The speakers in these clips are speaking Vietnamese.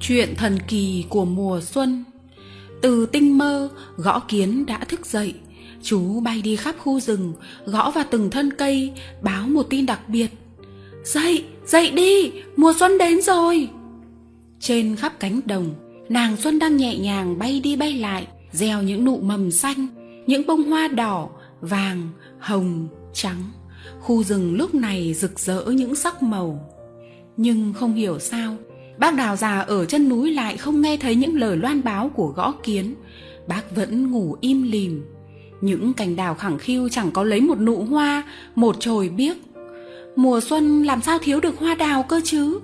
Chuyện thần kỳ của mùa xuân Từ tinh mơ, gõ kiến đã thức dậy. Chú bay đi khắp khu rừng, gõ vào từng thân cây, báo một tin đặc biệt. Dậy, dậy đi, mùa xuân đến rồi. Trên khắp cánh đồng, nàng xuân đang nhẹ nhàng bay đi bay lại, gieo những nụ mầm xanh, những bông hoa đỏ, vàng, hồng, trắng. Khu rừng lúc này rực rỡ những sắc màu. Nhưng không hiểu sao, Bác đào già ở chân núi lại không nghe thấy những lời loan báo của gõ kiến. Bác vẫn ngủ im lìm. Những cành đào khẳng khiu chẳng có lấy một nụ hoa, Một chồi biếc. Mùa xuân làm sao thiếu được hoa đào cơ chứ?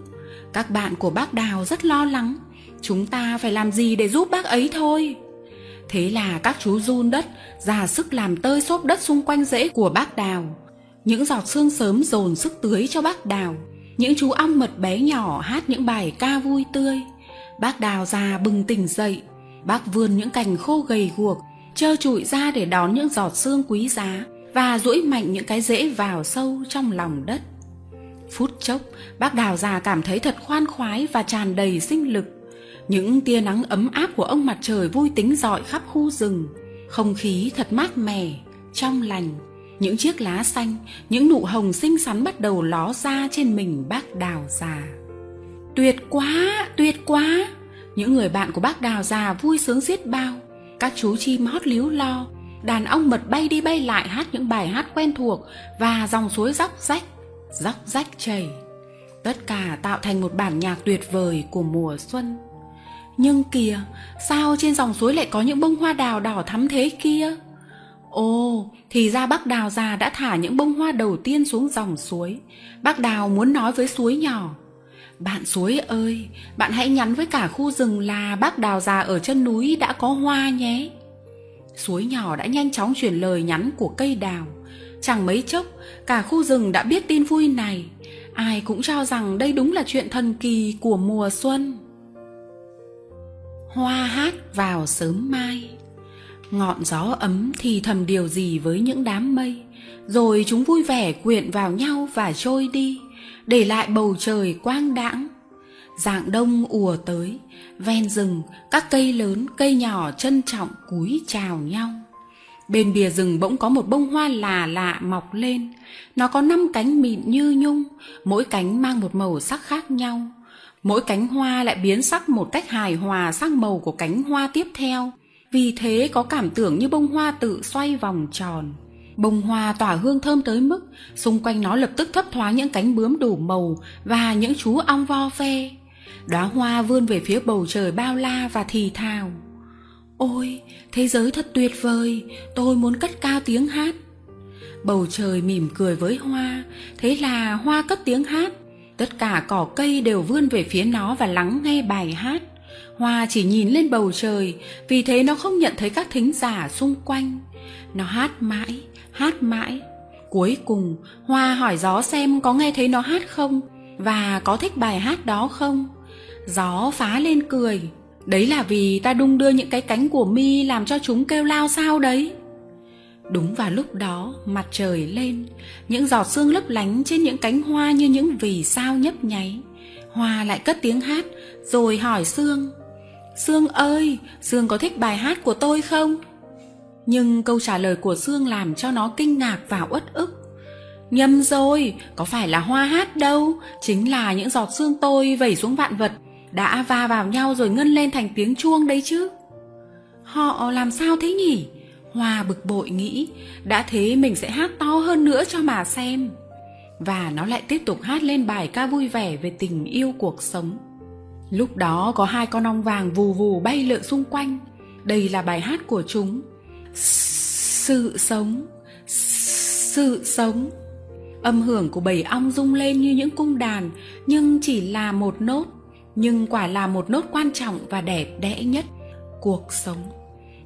Các bạn của bác đào rất lo lắng. Chúng ta phải làm gì để giúp bác ấy thôi? Thế là các chú run đất, ra sức làm tơi xốp đất xung quanh rễ của bác đào. Những giọt sương sớm dồn sức tưới cho bác đào những chú ong mật bé nhỏ hát những bài ca vui tươi. Bác đào già bừng tỉnh dậy. Bác vươn những cành khô gầy guộc, trơ trụi ra để đón những giọt sương quý giá và duỗi mạnh những cái rễ vào sâu trong lòng đất. Phút chốc, bác đào già cảm thấy thật khoan khoái và tràn đầy sinh lực. Những tia nắng ấm áp của ông mặt trời vui tính dọi khắp khu rừng. Không khí thật mát mẻ, trong lành những chiếc lá xanh, những nụ hồng xinh xắn bắt đầu ló ra trên mình bác đào già. Tuyệt quá, tuyệt quá! Những người bạn của bác đào già vui sướng xiết bao. Các chú chim hót líu lo, đàn ong mật bay đi bay lại hát những bài hát quen thuộc và dòng suối róc rách, róc rách chảy. Tất cả tạo thành một bản nhạc tuyệt vời của mùa xuân. Nhưng kìa, sao trên dòng suối lại có những bông hoa đào đỏ thắm thế kia? Ồ, thì ra bác đào già đã thả những bông hoa đầu tiên xuống dòng suối. Bác đào muốn nói với suối nhỏ. Bạn suối ơi, bạn hãy nhắn với cả khu rừng là bác đào già ở chân núi đã có hoa nhé. Suối nhỏ đã nhanh chóng truyền lời nhắn của cây đào. Chẳng mấy chốc, cả khu rừng đã biết tin vui này. Ai cũng cho rằng đây đúng là chuyện thần kỳ của mùa xuân. Hoa hát vào sớm mai ngọn gió ấm thì thầm điều gì với những đám mây? Rồi chúng vui vẻ quyện vào nhau và trôi đi, để lại bầu trời quang đãng. Dạng đông ùa tới, ven rừng, các cây lớn, cây nhỏ trân trọng cúi chào nhau. Bên bìa rừng bỗng có một bông hoa lạ lạ mọc lên. Nó có năm cánh mịn như nhung, mỗi cánh mang một màu sắc khác nhau. Mỗi cánh hoa lại biến sắc một cách hài hòa sang màu của cánh hoa tiếp theo vì thế có cảm tưởng như bông hoa tự xoay vòng tròn. Bông hoa tỏa hương thơm tới mức xung quanh nó lập tức thấp thoáng những cánh bướm đủ màu và những chú ong vo ve. Đóa hoa vươn về phía bầu trời bao la và thì thào. Ôi, thế giới thật tuyệt vời, tôi muốn cất cao tiếng hát. Bầu trời mỉm cười với hoa, thế là hoa cất tiếng hát. Tất cả cỏ cây đều vươn về phía nó và lắng nghe bài hát. Hoa chỉ nhìn lên bầu trời, vì thế nó không nhận thấy các thính giả xung quanh. Nó hát mãi, hát mãi. Cuối cùng, Hoa hỏi gió xem có nghe thấy nó hát không, và có thích bài hát đó không. Gió phá lên cười. Đấy là vì ta đung đưa những cái cánh của mi làm cho chúng kêu lao sao đấy. Đúng vào lúc đó, mặt trời lên, những giọt sương lấp lánh trên những cánh hoa như những vì sao nhấp nháy. Hoa lại cất tiếng hát, rồi hỏi Sương, Sương ơi, Sương có thích bài hát của tôi không? Nhưng câu trả lời của Sương làm cho nó kinh ngạc và uất ức. Nhầm rồi, có phải là hoa hát đâu, chính là những giọt sương tôi vẩy xuống vạn vật, đã va vào nhau rồi ngân lên thành tiếng chuông đấy chứ. Họ làm sao thế nhỉ? Hoa bực bội nghĩ, đã thế mình sẽ hát to hơn nữa cho mà xem. Và nó lại tiếp tục hát lên bài ca vui vẻ về tình yêu cuộc sống. Lúc đó có hai con ong vàng vù vù bay lượn xung quanh. Đây là bài hát của chúng. Sự sống, sự sống. Âm hưởng của bầy ong rung lên như những cung đàn, nhưng chỉ là một nốt, nhưng quả là một nốt quan trọng và đẹp đẽ nhất, cuộc sống.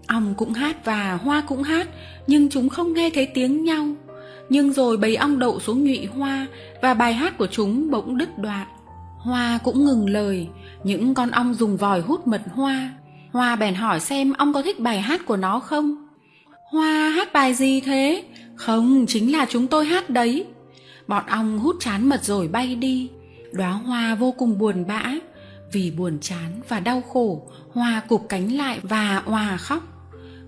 Ong cũng hát và hoa cũng hát, nhưng chúng không nghe thấy tiếng nhau. Nhưng rồi bầy ong đậu xuống nhụy hoa và bài hát của chúng bỗng đứt đoạn. Hoa cũng ngừng lời, những con ong dùng vòi hút mật hoa. Hoa bèn hỏi xem ong có thích bài hát của nó không. Hoa hát bài gì thế? Không, chính là chúng tôi hát đấy. Bọn ong hút chán mật rồi bay đi. Đóa hoa vô cùng buồn bã. vì buồn chán và đau khổ hoa cụp cánh lại và òa khóc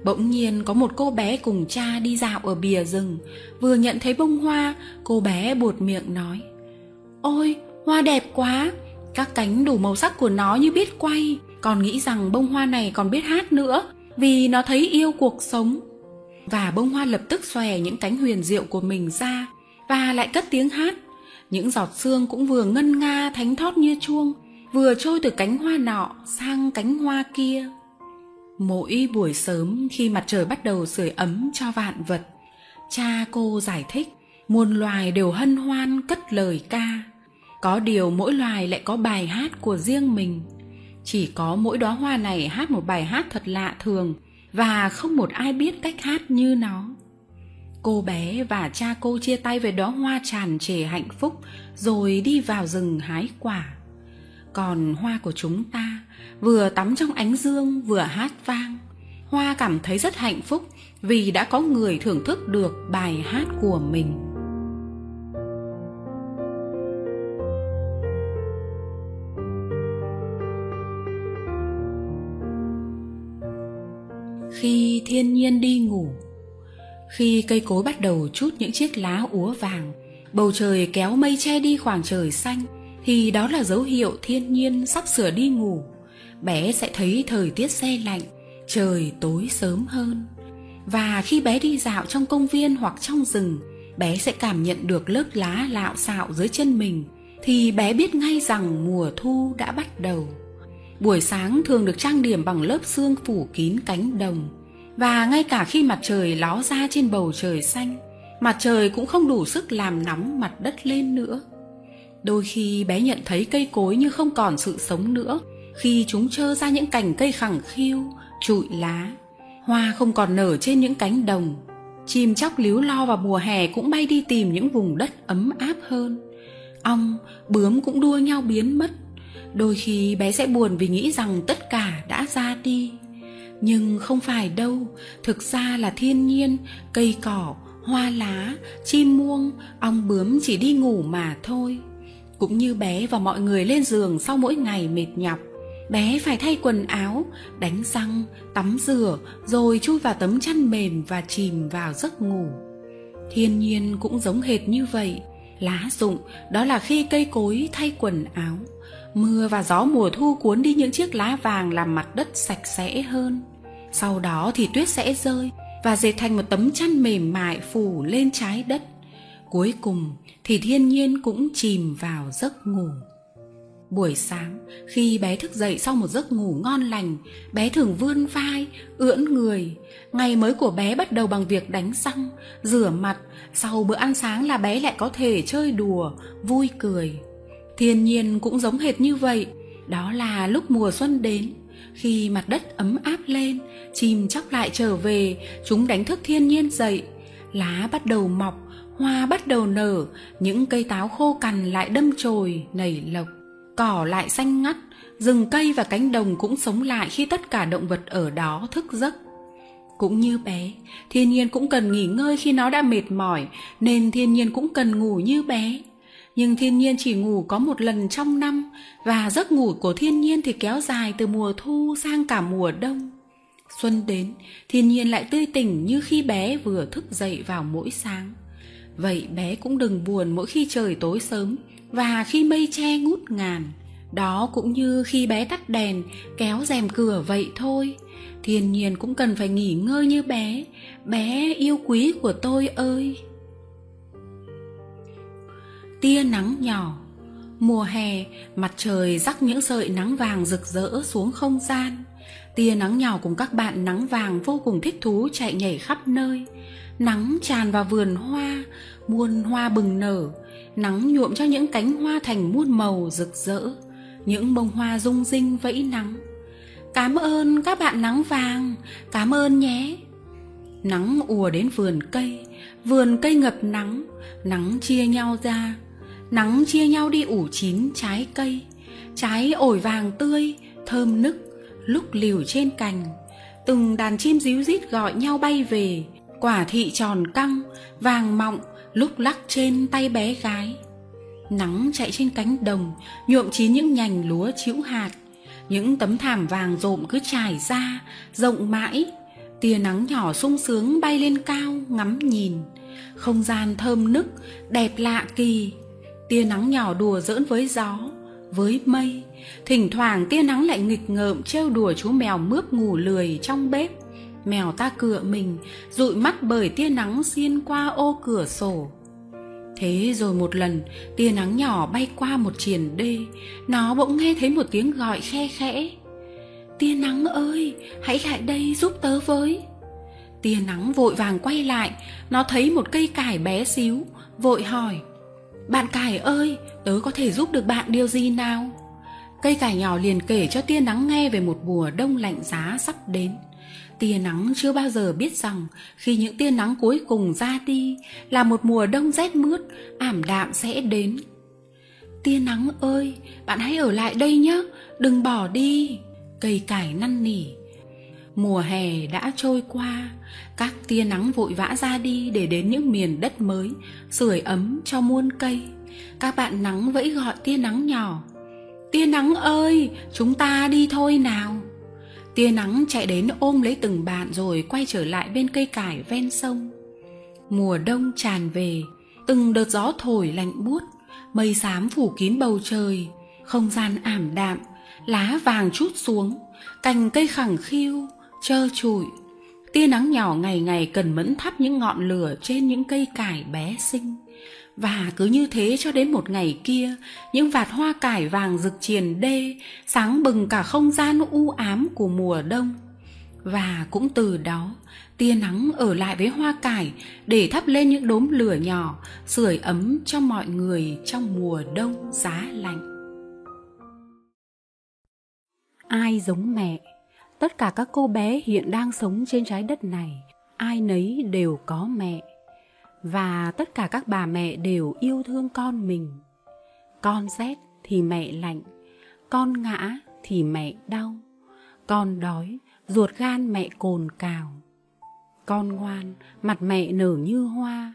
bỗng nhiên có một cô bé cùng cha đi dạo ở bìa rừng vừa nhận thấy bông hoa cô bé buột miệng nói ôi hoa đẹp quá các cánh đủ màu sắc của nó như biết quay. Còn nghĩ rằng bông hoa này còn biết hát nữa, vì nó thấy yêu cuộc sống. Và bông hoa lập tức xòe những cánh huyền diệu của mình ra, và lại cất tiếng hát. Những giọt sương cũng vừa ngân nga thánh thót như chuông, vừa trôi từ cánh hoa nọ sang cánh hoa kia. Mỗi buổi sớm khi mặt trời bắt đầu sưởi ấm cho vạn vật, cha cô giải thích, muôn loài đều hân hoan cất lời ca có điều mỗi loài lại có bài hát của riêng mình. Chỉ có mỗi đóa hoa này hát một bài hát thật lạ thường và không một ai biết cách hát như nó. Cô bé và cha cô chia tay về đóa hoa tràn trề hạnh phúc rồi đi vào rừng hái quả. Còn hoa của chúng ta vừa tắm trong ánh dương vừa hát vang. Hoa cảm thấy rất hạnh phúc vì đã có người thưởng thức được bài hát của mình. Khi thiên nhiên đi ngủ. Khi cây cối bắt đầu chút những chiếc lá úa vàng, bầu trời kéo mây che đi khoảng trời xanh, thì đó là dấu hiệu thiên nhiên sắp sửa đi ngủ. Bé sẽ thấy thời tiết xe lạnh, trời tối sớm hơn. Và khi bé đi dạo trong công viên hoặc trong rừng, bé sẽ cảm nhận được lớp lá lạo xạo dưới chân mình, thì bé biết ngay rằng mùa thu đã bắt đầu buổi sáng thường được trang điểm bằng lớp xương phủ kín cánh đồng. Và ngay cả khi mặt trời ló ra trên bầu trời xanh, mặt trời cũng không đủ sức làm nóng mặt đất lên nữa. Đôi khi bé nhận thấy cây cối như không còn sự sống nữa. Khi chúng trơ ra những cành cây khẳng khiu, trụi lá, hoa không còn nở trên những cánh đồng. Chim chóc líu lo vào mùa hè cũng bay đi tìm những vùng đất ấm áp hơn. Ong, bướm cũng đua nhau biến mất đôi khi bé sẽ buồn vì nghĩ rằng tất cả đã ra đi. Nhưng không phải đâu, thực ra là thiên nhiên, cây cỏ, hoa lá, chim muông, ong bướm chỉ đi ngủ mà thôi. Cũng như bé và mọi người lên giường sau mỗi ngày mệt nhọc, bé phải thay quần áo, đánh răng, tắm rửa, rồi chui vào tấm chăn mềm và chìm vào giấc ngủ. Thiên nhiên cũng giống hệt như vậy, lá rụng, đó là khi cây cối thay quần áo mưa và gió mùa thu cuốn đi những chiếc lá vàng làm mặt đất sạch sẽ hơn. Sau đó thì tuyết sẽ rơi và dệt thành một tấm chăn mềm mại phủ lên trái đất. Cuối cùng thì thiên nhiên cũng chìm vào giấc ngủ. Buổi sáng, khi bé thức dậy sau một giấc ngủ ngon lành, bé thường vươn vai, ưỡn người. Ngày mới của bé bắt đầu bằng việc đánh răng, rửa mặt. Sau bữa ăn sáng là bé lại có thể chơi đùa, vui cười thiên nhiên cũng giống hệt như vậy. Đó là lúc mùa xuân đến. Khi mặt đất ấm áp lên, chim chóc lại trở về, chúng đánh thức thiên nhiên dậy. Lá bắt đầu mọc, hoa bắt đầu nở, những cây táo khô cằn lại đâm chồi, nảy lộc. Cỏ lại xanh ngắt, rừng cây và cánh đồng cũng sống lại khi tất cả động vật ở đó thức giấc. Cũng như bé, thiên nhiên cũng cần nghỉ ngơi khi nó đã mệt mỏi, nên thiên nhiên cũng cần ngủ như bé nhưng thiên nhiên chỉ ngủ có một lần trong năm, và giấc ngủ của thiên nhiên thì kéo dài từ mùa thu sang cả mùa đông. Xuân đến, thiên nhiên lại tươi tỉnh như khi bé vừa thức dậy vào mỗi sáng. Vậy bé cũng đừng buồn mỗi khi trời tối sớm, và khi mây che ngút ngàn, đó cũng như khi bé tắt đèn, kéo rèm cửa vậy thôi. Thiên nhiên cũng cần phải nghỉ ngơi như bé. Bé yêu quý của tôi ơi! Tia nắng nhỏ. Mùa hè, mặt trời rắc những sợi nắng vàng rực rỡ xuống không gian. Tia nắng nhỏ cùng các bạn nắng vàng vô cùng thích thú chạy nhảy khắp nơi. Nắng tràn vào vườn hoa, muôn hoa bừng nở. Nắng nhuộm cho những cánh hoa thành muôn màu rực rỡ, những bông hoa rung rinh vẫy nắng. Cảm ơn các bạn nắng vàng, cảm ơn nhé. Nắng ùa đến vườn cây vườn cây ngập nắng nắng chia nhau ra nắng chia nhau đi ủ chín trái cây trái ổi vàng tươi thơm nức lúc liều trên cành từng đàn chim ríu rít gọi nhau bay về quả thị tròn căng vàng mọng lúc lắc trên tay bé gái Nắng chạy trên cánh đồng, nhuộm chín những nhành lúa chĩu hạt. Những tấm thảm vàng rộm cứ trải ra, rộng mãi. Tia nắng nhỏ sung sướng bay lên cao, ngắm nhìn. Không gian thơm nức, đẹp lạ kỳ. Tia nắng nhỏ đùa giỡn với gió, với mây. Thỉnh thoảng tia nắng lại nghịch ngợm trêu đùa chú mèo mướp ngủ lười trong bếp. Mèo ta cựa mình, dụi mắt bởi tia nắng xuyên qua ô cửa sổ Thế rồi một lần, tia nắng nhỏ bay qua một triền đê, nó bỗng nghe thấy một tiếng gọi khe khẽ. Tia nắng ơi, hãy lại đây giúp tớ với. Tia nắng vội vàng quay lại, nó thấy một cây cải bé xíu, vội hỏi. Bạn cải ơi, tớ có thể giúp được bạn điều gì nào? Cây cải nhỏ liền kể cho tia nắng nghe về một mùa đông lạnh giá sắp đến. Tia nắng chưa bao giờ biết rằng khi những tia nắng cuối cùng ra đi là một mùa đông rét mướt ảm đạm sẽ đến. Tia nắng ơi bạn hãy ở lại đây nhé đừng bỏ đi. Cây cải năn nỉ mùa hè đã trôi qua, các tia nắng vội vã ra đi để đến những miền đất mới, sưởi ấm cho muôn cây. Các bạn nắng vẫy gọi tia nắng nhỏ. Tia nắng ơi, chúng ta đi thôi nào. Tia nắng chạy đến ôm lấy từng bạn rồi quay trở lại bên cây cải ven sông. Mùa đông tràn về, từng đợt gió thổi lạnh buốt, mây xám phủ kín bầu trời, không gian ảm đạm, lá vàng chút xuống, cành cây khẳng khiu trơ trụi tia nắng nhỏ ngày ngày cần mẫn thắp những ngọn lửa trên những cây cải bé xinh. Và cứ như thế cho đến một ngày kia, những vạt hoa cải vàng rực triền đê, sáng bừng cả không gian u ám của mùa đông. Và cũng từ đó, tia nắng ở lại với hoa cải để thắp lên những đốm lửa nhỏ, sưởi ấm cho mọi người trong mùa đông giá lạnh. Ai giống mẹ? Tất cả các cô bé hiện đang sống trên trái đất này, ai nấy đều có mẹ. Và tất cả các bà mẹ đều yêu thương con mình. Con rét thì mẹ lạnh, con ngã thì mẹ đau, con đói, ruột gan mẹ cồn cào. Con ngoan, mặt mẹ nở như hoa,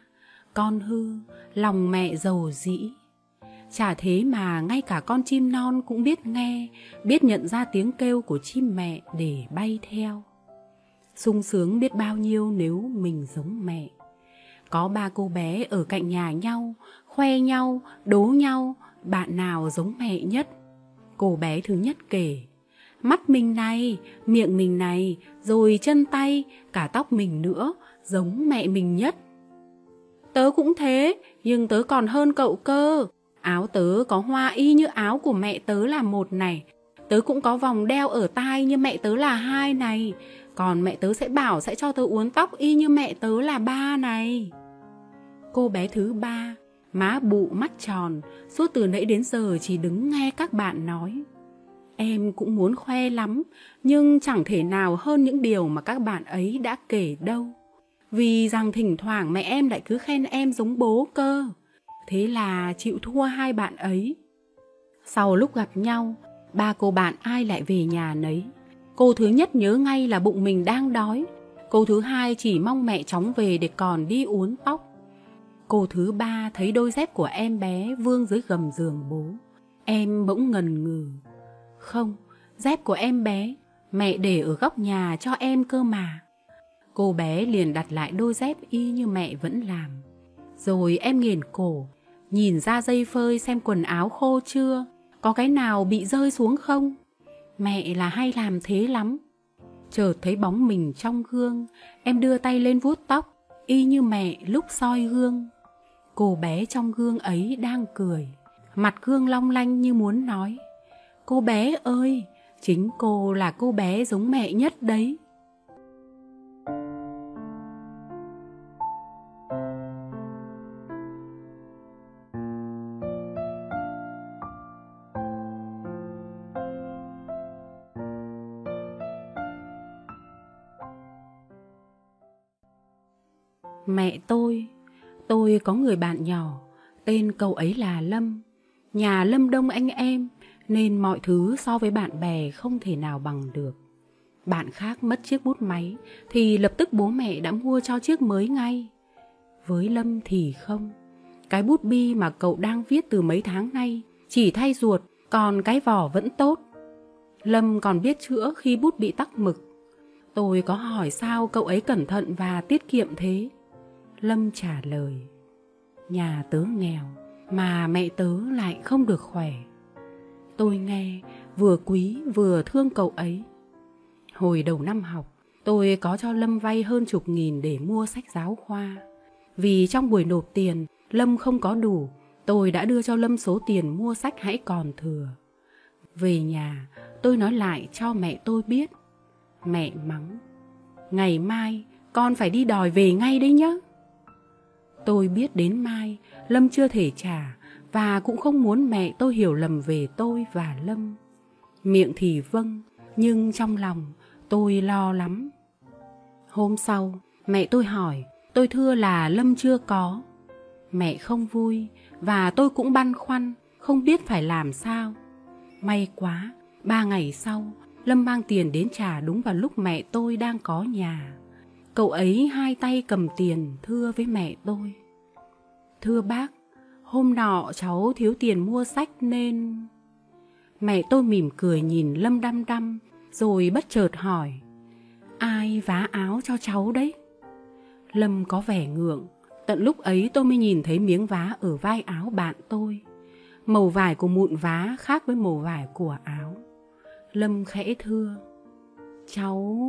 con hư, lòng mẹ giàu dĩ chả thế mà ngay cả con chim non cũng biết nghe biết nhận ra tiếng kêu của chim mẹ để bay theo sung sướng biết bao nhiêu nếu mình giống mẹ có ba cô bé ở cạnh nhà nhau, khoe nhau, đố nhau, bạn nào giống mẹ nhất. Cô bé thứ nhất kể, mắt mình này, miệng mình này, rồi chân tay, cả tóc mình nữa, giống mẹ mình nhất. Tớ cũng thế, nhưng tớ còn hơn cậu cơ. Áo tớ có hoa y như áo của mẹ tớ là một này. Tớ cũng có vòng đeo ở tai như mẹ tớ là hai này. Còn mẹ tớ sẽ bảo sẽ cho tớ uốn tóc y như mẹ tớ là ba này. Cô bé thứ ba, má bụ mắt tròn, suốt từ nãy đến giờ chỉ đứng nghe các bạn nói. Em cũng muốn khoe lắm, nhưng chẳng thể nào hơn những điều mà các bạn ấy đã kể đâu. Vì rằng thỉnh thoảng mẹ em lại cứ khen em giống bố cơ. Thế là chịu thua hai bạn ấy. Sau lúc gặp nhau, ba cô bạn ai lại về nhà nấy. Cô thứ nhất nhớ ngay là bụng mình đang đói. Cô thứ hai chỉ mong mẹ chóng về để còn đi uốn tóc. Cô thứ ba thấy đôi dép của em bé vương dưới gầm giường bố. Em bỗng ngần ngừ. Không, dép của em bé, mẹ để ở góc nhà cho em cơ mà. Cô bé liền đặt lại đôi dép y như mẹ vẫn làm. Rồi em nghiền cổ, nhìn ra dây phơi xem quần áo khô chưa, có cái nào bị rơi xuống không? Mẹ là hay làm thế lắm. Chợt thấy bóng mình trong gương, em đưa tay lên vuốt tóc, y như mẹ lúc soi gương. Cô bé trong gương ấy đang cười, mặt gương long lanh như muốn nói. Cô bé ơi, chính cô là cô bé giống mẹ nhất đấy. Tôi có người bạn nhỏ, tên cậu ấy là Lâm. Nhà Lâm đông anh em, nên mọi thứ so với bạn bè không thể nào bằng được. Bạn khác mất chiếc bút máy, thì lập tức bố mẹ đã mua cho chiếc mới ngay. Với Lâm thì không. cái bút bi mà cậu đang viết từ mấy tháng nay chỉ thay ruột, còn cái vỏ vẫn tốt. Lâm còn biết chữa khi bút bị tắc mực. Tôi có hỏi sao cậu ấy cẩn thận và tiết kiệm thế. Lâm trả lời, nhà tớ nghèo, mà mẹ tớ lại không được khỏe. Tôi nghe, vừa quý vừa thương cậu ấy. Hồi đầu năm học, tôi có cho Lâm vay hơn chục nghìn để mua sách giáo khoa. Vì trong buổi nộp tiền, Lâm không có đủ, tôi đã đưa cho Lâm số tiền mua sách hãy còn thừa. Về nhà, tôi nói lại cho mẹ tôi biết. Mẹ mắng, ngày mai con phải đi đòi về ngay đấy nhé. Tôi biết đến mai, Lâm chưa thể trả và cũng không muốn mẹ tôi hiểu lầm về tôi và Lâm. Miệng thì vâng, nhưng trong lòng tôi lo lắm. Hôm sau, mẹ tôi hỏi, tôi thưa là Lâm chưa có. Mẹ không vui và tôi cũng băn khoăn, không biết phải làm sao. May quá, ba ngày sau, Lâm mang tiền đến trả đúng vào lúc mẹ tôi đang có nhà. Cậu ấy hai tay cầm tiền thưa với mẹ tôi. Thưa bác, hôm nọ cháu thiếu tiền mua sách nên... Mẹ tôi mỉm cười nhìn Lâm đăm đăm, rồi bất chợt hỏi. Ai vá áo cho cháu đấy? Lâm có vẻ ngượng, tận lúc ấy tôi mới nhìn thấy miếng vá ở vai áo bạn tôi. Màu vải của mụn vá khác với màu vải của áo. Lâm khẽ thưa. Cháu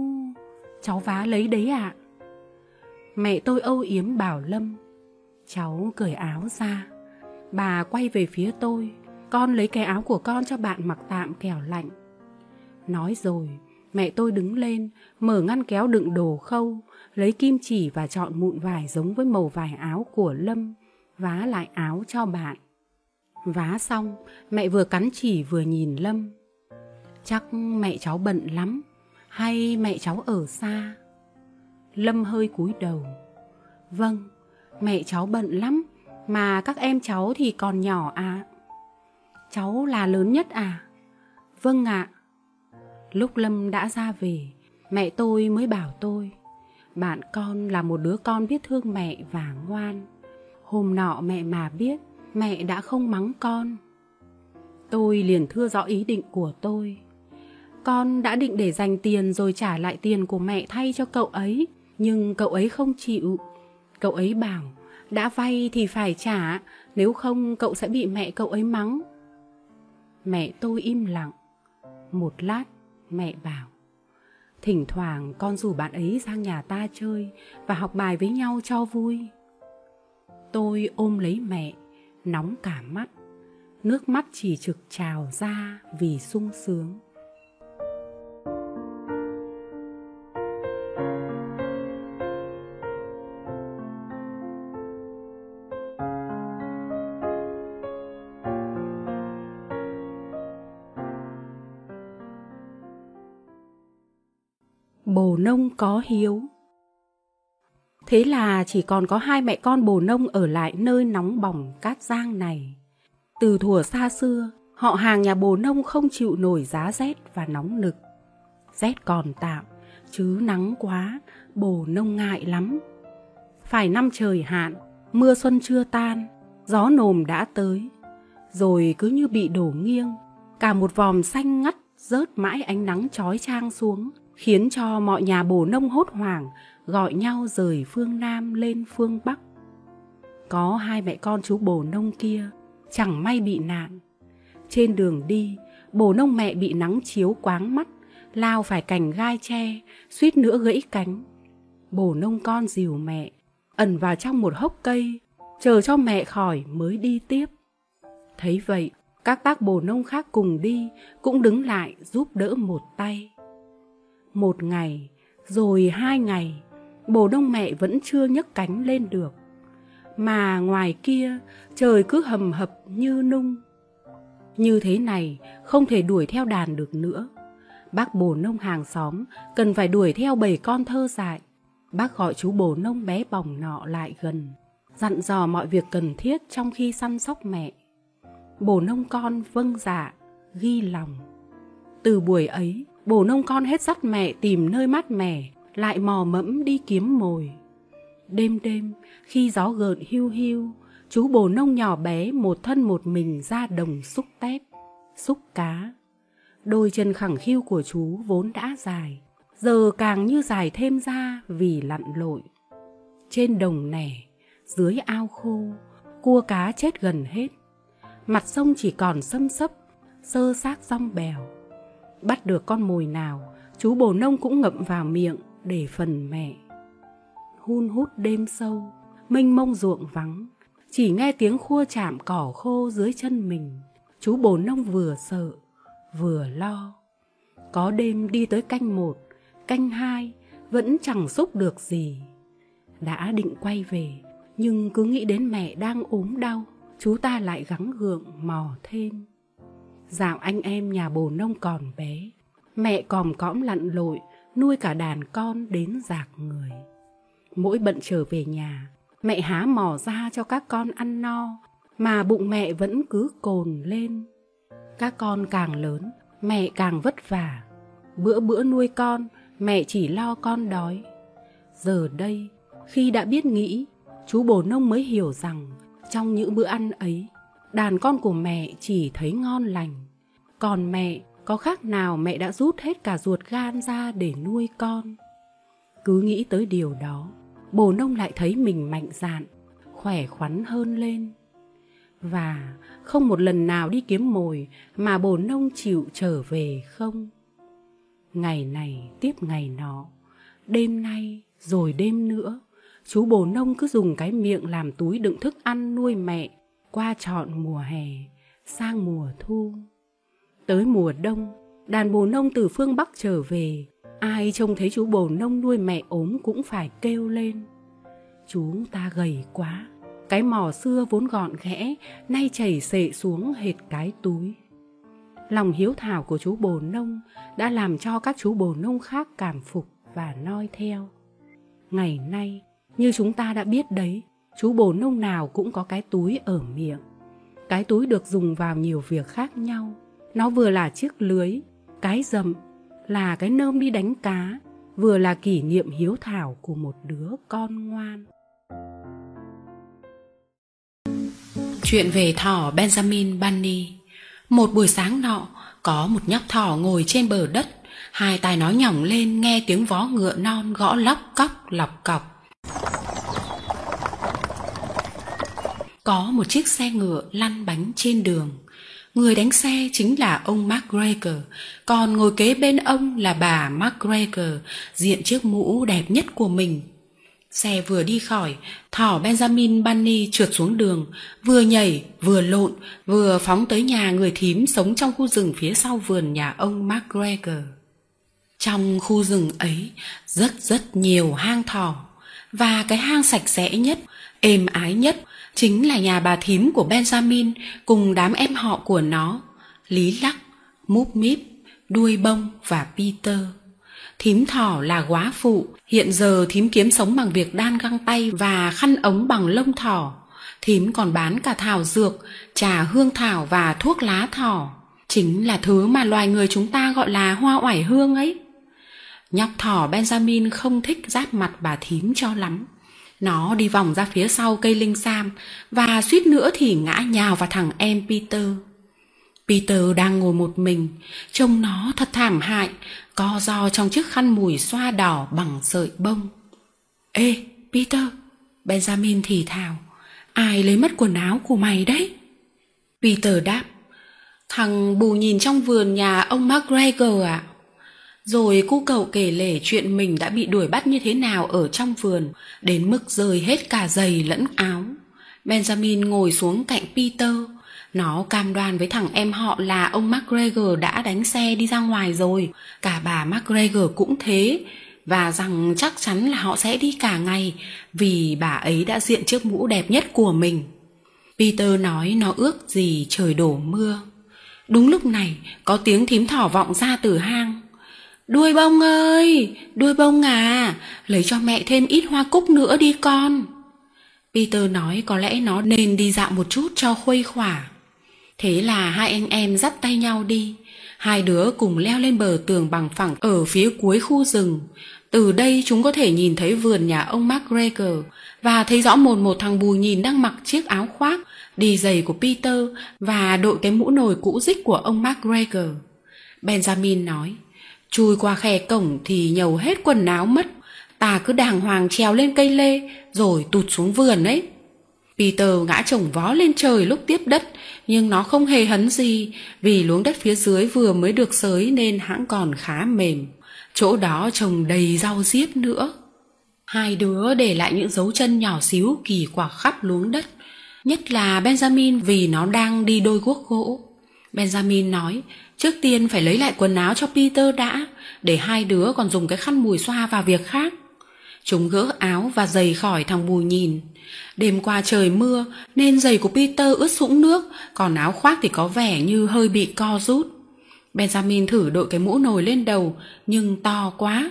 cháu vá lấy đấy ạ. À? Mẹ tôi âu yếm bảo Lâm. Cháu cởi áo ra. Bà quay về phía tôi. Con lấy cái áo của con cho bạn mặc tạm kẻo lạnh. Nói rồi, mẹ tôi đứng lên, mở ngăn kéo đựng đồ khâu, lấy kim chỉ và chọn mụn vải giống với màu vải áo của Lâm, vá lại áo cho bạn. Vá xong, mẹ vừa cắn chỉ vừa nhìn Lâm. Chắc mẹ cháu bận lắm, hay mẹ cháu ở xa? Lâm hơi cúi đầu. Vâng, mẹ cháu bận lắm, mà các em cháu thì còn nhỏ à. Cháu là lớn nhất à? Vâng ạ. Lúc Lâm đã ra về, mẹ tôi mới bảo tôi. Bạn con là một đứa con biết thương mẹ và ngoan. Hôm nọ mẹ mà biết, mẹ đã không mắng con. Tôi liền thưa rõ ý định của tôi. Con đã định để dành tiền rồi trả lại tiền của mẹ thay cho cậu ấy, nhưng cậu ấy không chịu. Cậu ấy bảo, đã vay thì phải trả, nếu không cậu sẽ bị mẹ cậu ấy mắng. Mẹ tôi im lặng. Một lát, mẹ bảo, thỉnh thoảng con rủ bạn ấy sang nhà ta chơi và học bài với nhau cho vui. Tôi ôm lấy mẹ, nóng cả mắt, nước mắt chỉ trực trào ra vì sung sướng. Nông có hiếu. Thế là chỉ còn có hai mẹ con bồ nông ở lại nơi nóng bỏng cát giang này. Từ thuở xa xưa, họ hàng nhà bồ nông không chịu nổi giá rét và nóng nực. Rét còn tạm, chứ nắng quá, bồ nông ngại lắm. Phải năm trời hạn, mưa xuân chưa tan, gió nồm đã tới, rồi cứ như bị đổ nghiêng, cả một vòm xanh ngắt rớt mãi ánh nắng chói chang xuống khiến cho mọi nhà bồ nông hốt hoảng gọi nhau rời phương Nam lên phương Bắc. Có hai mẹ con chú bồ nông kia chẳng may bị nạn. Trên đường đi, bồ nông mẹ bị nắng chiếu quáng mắt, lao phải cành gai tre, suýt nữa gãy cánh. Bồ nông con dìu mẹ, ẩn vào trong một hốc cây, chờ cho mẹ khỏi mới đi tiếp. Thấy vậy, các bác bồ nông khác cùng đi cũng đứng lại giúp đỡ một tay một ngày, rồi hai ngày, bồ đông mẹ vẫn chưa nhấc cánh lên được. Mà ngoài kia, trời cứ hầm hập như nung. Như thế này, không thể đuổi theo đàn được nữa. Bác bồ nông hàng xóm cần phải đuổi theo bầy con thơ dại. Bác gọi chú bồ nông bé bỏng nọ lại gần, dặn dò mọi việc cần thiết trong khi săn sóc mẹ. Bồ nông con vâng dạ, ghi lòng. Từ buổi ấy, bồ nông con hết dắt mẹ tìm nơi mát mẻ, lại mò mẫm đi kiếm mồi. Đêm đêm, khi gió gợn hiu hiu, chú bồ nông nhỏ bé một thân một mình ra đồng xúc tép, xúc cá. Đôi chân khẳng khiu của chú vốn đã dài, giờ càng như dài thêm ra vì lặn lội. Trên đồng nẻ, dưới ao khô, cua cá chết gần hết. Mặt sông chỉ còn xâm xấp, sơ xác rong bèo. Bắt được con mồi nào, chú bồ nông cũng ngậm vào miệng để phần mẹ. Hun hút đêm sâu, mênh mông ruộng vắng, chỉ nghe tiếng khua chạm cỏ khô dưới chân mình. Chú bồ nông vừa sợ, vừa lo. Có đêm đi tới canh một, canh hai, vẫn chẳng xúc được gì. Đã định quay về, nhưng cứ nghĩ đến mẹ đang ốm đau, chú ta lại gắng gượng mò thêm. Dạo anh em nhà bồ nông còn bé, mẹ còm cõm lặn lội, nuôi cả đàn con đến giạc người. Mỗi bận trở về nhà, mẹ há mò ra cho các con ăn no, mà bụng mẹ vẫn cứ cồn lên. Các con càng lớn, mẹ càng vất vả. Bữa bữa nuôi con, mẹ chỉ lo con đói. Giờ đây, khi đã biết nghĩ, chú bồ nông mới hiểu rằng trong những bữa ăn ấy, đàn con của mẹ chỉ thấy ngon lành. Còn mẹ, có khác nào mẹ đã rút hết cả ruột gan ra để nuôi con. Cứ nghĩ tới điều đó, bồ nông lại thấy mình mạnh dạn, khỏe khoắn hơn lên. Và không một lần nào đi kiếm mồi mà bồ nông chịu trở về không. Ngày này tiếp ngày nọ, đêm nay rồi đêm nữa, chú bồ nông cứ dùng cái miệng làm túi đựng thức ăn nuôi mẹ qua trọn mùa hè, sang mùa thu. Tới mùa đông, đàn bồ nông từ phương Bắc trở về, ai trông thấy chú bồ nông nuôi mẹ ốm cũng phải kêu lên. Chú ta gầy quá, cái mỏ xưa vốn gọn ghẽ, nay chảy xệ xuống hệt cái túi. Lòng hiếu thảo của chú bồ nông đã làm cho các chú bồ nông khác cảm phục và noi theo. Ngày nay, như chúng ta đã biết đấy, chú bồ nông nào cũng có cái túi ở miệng. Cái túi được dùng vào nhiều việc khác nhau. Nó vừa là chiếc lưới, cái dầm, là cái nơm đi đánh cá, vừa là kỷ niệm hiếu thảo của một đứa con ngoan. Chuyện về thỏ Benjamin Bunny Một buổi sáng nọ, có một nhóc thỏ ngồi trên bờ đất, hai tai nói nhỏng lên nghe tiếng vó ngựa non gõ lóc cóc lọc cọc. Có một chiếc xe ngựa lăn bánh trên đường. Người đánh xe chính là ông MacGregor còn ngồi kế bên ông là bà MacGregor diện chiếc mũ đẹp nhất của mình. Xe vừa đi khỏi, thỏ Benjamin Bunny trượt xuống đường, vừa nhảy, vừa lộn, vừa phóng tới nhà người thím sống trong khu rừng phía sau vườn nhà ông MacGregor Trong khu rừng ấy, rất rất nhiều hang thỏ, và cái hang sạch sẽ nhất, êm ái nhất chính là nhà bà thím của Benjamin cùng đám em họ của nó, Lý Lắc, Múp Míp, Đuôi Bông và Peter. Thím thỏ là quá phụ, hiện giờ thím kiếm sống bằng việc đan găng tay và khăn ống bằng lông thỏ. Thím còn bán cả thảo dược, trà hương thảo và thuốc lá thỏ. Chính là thứ mà loài người chúng ta gọi là hoa oải hương ấy. Nhóc thỏ Benjamin không thích giáp mặt bà thím cho lắm. Nó đi vòng ra phía sau cây linh sam và suýt nữa thì ngã nhào vào thằng em Peter. Peter đang ngồi một mình, trông nó thật thảm hại, co do trong chiếc khăn mùi xoa đỏ bằng sợi bông. Ê, Peter, Benjamin thì thào, ai lấy mất quần áo của mày đấy? Peter đáp, thằng bù nhìn trong vườn nhà ông McGregor ạ. À? Rồi cu cậu kể lể chuyện mình đã bị đuổi bắt như thế nào ở trong vườn, đến mức rơi hết cả giày lẫn áo. Benjamin ngồi xuống cạnh Peter. Nó cam đoan với thằng em họ là ông McGregor đã đánh xe đi ra ngoài rồi, cả bà McGregor cũng thế, và rằng chắc chắn là họ sẽ đi cả ngày vì bà ấy đã diện chiếc mũ đẹp nhất của mình. Peter nói nó ước gì trời đổ mưa. Đúng lúc này, có tiếng thím thỏ vọng ra từ hang. Đuôi bông ơi, đuôi bông à, lấy cho mẹ thêm ít hoa cúc nữa đi con. Peter nói có lẽ nó nên đi dạo một chút cho khuây khỏa. Thế là hai anh em dắt tay nhau đi. Hai đứa cùng leo lên bờ tường bằng phẳng ở phía cuối khu rừng. Từ đây chúng có thể nhìn thấy vườn nhà ông MacGregor và thấy rõ một một thằng bù nhìn đang mặc chiếc áo khoác, đi giày của Peter và đội cái mũ nồi cũ rích của ông MacGregor. Benjamin nói, chui qua khe cổng thì nhầu hết quần áo mất, ta cứ đàng hoàng trèo lên cây lê rồi tụt xuống vườn ấy. Peter ngã chồng vó lên trời lúc tiếp đất, nhưng nó không hề hấn gì vì luống đất phía dưới vừa mới được sới nên hãng còn khá mềm. Chỗ đó trồng đầy rau diếp nữa. Hai đứa để lại những dấu chân nhỏ xíu kỳ quặc khắp luống đất. Nhất là Benjamin vì nó đang đi đôi guốc gỗ. Benjamin nói, trước tiên phải lấy lại quần áo cho Peter đã, để hai đứa còn dùng cái khăn mùi xoa vào việc khác. Chúng gỡ áo và giày khỏi thằng bùi nhìn. Đêm qua trời mưa nên giày của Peter ướt sũng nước, còn áo khoác thì có vẻ như hơi bị co rút. Benjamin thử đội cái mũ nồi lên đầu, nhưng to quá.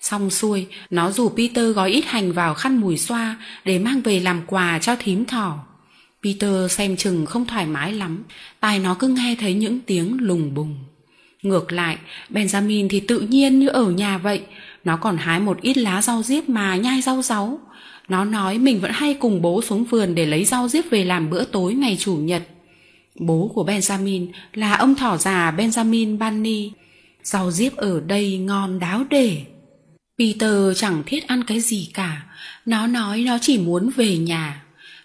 Xong xuôi, nó rủ Peter gói ít hành vào khăn mùi xoa để mang về làm quà cho thím thỏ. Peter xem chừng không thoải mái lắm, tai nó cứ nghe thấy những tiếng lùng bùng. Ngược lại, Benjamin thì tự nhiên như ở nhà vậy, nó còn hái một ít lá rau diếp mà nhai rau ráu. Nó nói mình vẫn hay cùng bố xuống vườn để lấy rau diếp về làm bữa tối ngày chủ nhật. Bố của Benjamin là ông thỏ già Benjamin Bunny. Rau diếp ở đây ngon đáo để. Peter chẳng thiết ăn cái gì cả. Nó nói nó chỉ muốn về nhà.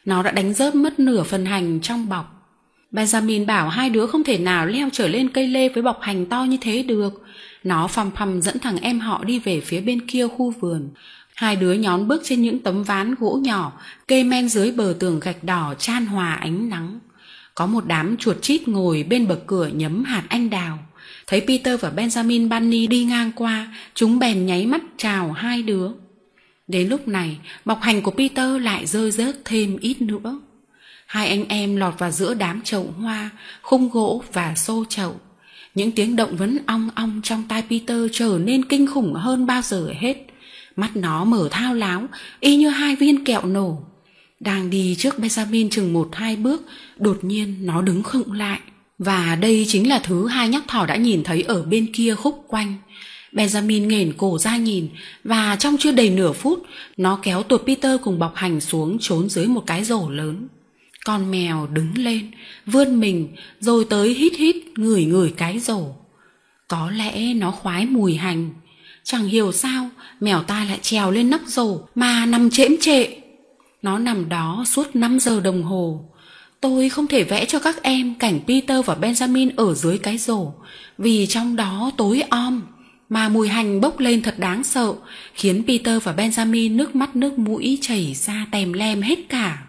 Nó đã đánh rớt mất nửa phần hành trong bọc. Benjamin bảo hai đứa không thể nào leo trở lên cây lê với bọc hành to như thế được. Nó phăm phăm dẫn thằng em họ đi về phía bên kia khu vườn. Hai đứa nhón bước trên những tấm ván gỗ nhỏ, kê men dưới bờ tường gạch đỏ chan hòa ánh nắng. Có một đám chuột chít ngồi bên bậc cửa nhấm hạt anh đào. Thấy Peter và Benjamin Bunny đi ngang qua, chúng bèn nháy mắt chào hai đứa. Đến lúc này, bọc hành của Peter lại rơi rớt thêm ít nữa. Hai anh em lọt vào giữa đám chậu hoa, khung gỗ và xô chậu. Những tiếng động vấn ong ong trong tai Peter trở nên kinh khủng hơn bao giờ hết. Mắt nó mở thao láo, y như hai viên kẹo nổ. Đang đi trước Benjamin chừng một hai bước, đột nhiên nó đứng khựng lại. Và đây chính là thứ hai nhóc thỏ đã nhìn thấy ở bên kia khúc quanh. Benjamin nghển cổ ra nhìn và trong chưa đầy nửa phút, nó kéo tuột Peter cùng bọc hành xuống trốn dưới một cái rổ lớn. Con mèo đứng lên, vươn mình rồi tới hít hít ngửi ngửi cái rổ. Có lẽ nó khoái mùi hành. Chẳng hiểu sao mèo ta lại trèo lên nắp rổ mà nằm chễm trệ. Nó nằm đó suốt 5 giờ đồng hồ. Tôi không thể vẽ cho các em cảnh Peter và Benjamin ở dưới cái rổ vì trong đó tối om mà mùi hành bốc lên thật đáng sợ khiến Peter và Benjamin nước mắt nước mũi chảy ra tèm lem hết cả.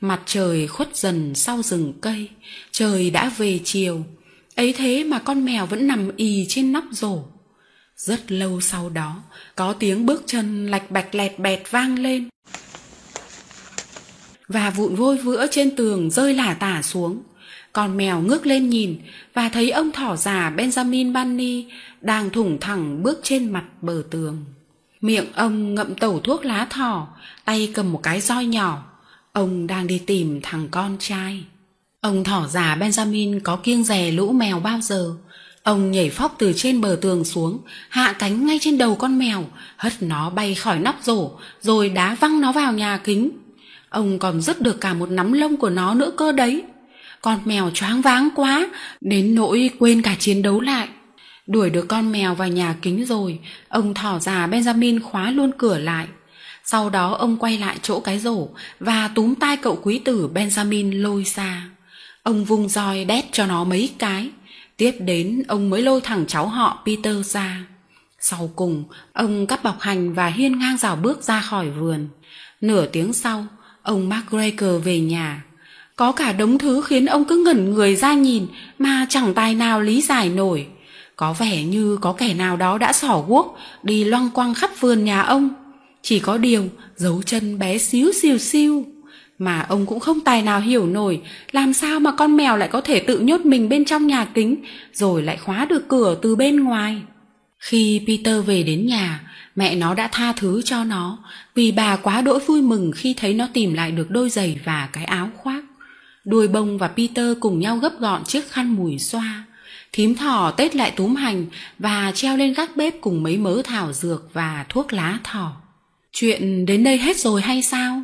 Mặt trời khuất dần sau rừng cây, trời đã về chiều. Ấy thế mà con mèo vẫn nằm ì trên nắp rổ. Rất lâu sau đó, có tiếng bước chân lạch bạch lẹt bẹt vang lên. Và vụn vôi vữa trên tường rơi lả tả xuống. Con mèo ngước lên nhìn và thấy ông thỏ già Benjamin Bunny đang thủng thẳng bước trên mặt bờ tường. Miệng ông ngậm tẩu thuốc lá thỏ, tay cầm một cái roi nhỏ. Ông đang đi tìm thằng con trai. Ông thỏ già Benjamin có kiêng rè lũ mèo bao giờ. Ông nhảy phóc từ trên bờ tường xuống, hạ cánh ngay trên đầu con mèo, hất nó bay khỏi nắp rổ, rồi đá văng nó vào nhà kính. Ông còn dứt được cả một nắm lông của nó nữa cơ đấy. Con mèo choáng váng quá, đến nỗi quên cả chiến đấu lại. Đuổi được con mèo vào nhà kính rồi, ông thỏ già Benjamin khóa luôn cửa lại. Sau đó ông quay lại chỗ cái rổ và túm tai cậu quý tử Benjamin lôi ra. Ông vung roi đét cho nó mấy cái. Tiếp đến ông mới lôi thẳng cháu họ Peter ra. Sau cùng, ông cắt bọc hành và hiên ngang rào bước ra khỏi vườn. Nửa tiếng sau, ông McGregor về nhà. Có cả đống thứ khiến ông cứ ngẩn người ra nhìn mà chẳng tài nào lý giải nổi. Có vẻ như có kẻ nào đó đã xỏ guốc đi loăng quăng khắp vườn nhà ông. Chỉ có điều dấu chân bé xíu xiu xiu mà ông cũng không tài nào hiểu nổi làm sao mà con mèo lại có thể tự nhốt mình bên trong nhà kính rồi lại khóa được cửa từ bên ngoài. Khi Peter về đến nhà, mẹ nó đã tha thứ cho nó vì bà quá đỗi vui mừng khi thấy nó tìm lại được đôi giày và cái áo khoác. Đuôi bông và Peter cùng nhau gấp gọn chiếc khăn mùi xoa. Thím thỏ tết lại túm hành và treo lên gác bếp cùng mấy mớ thảo dược và thuốc lá thỏ. chuyện đến đây hết rồi hay sao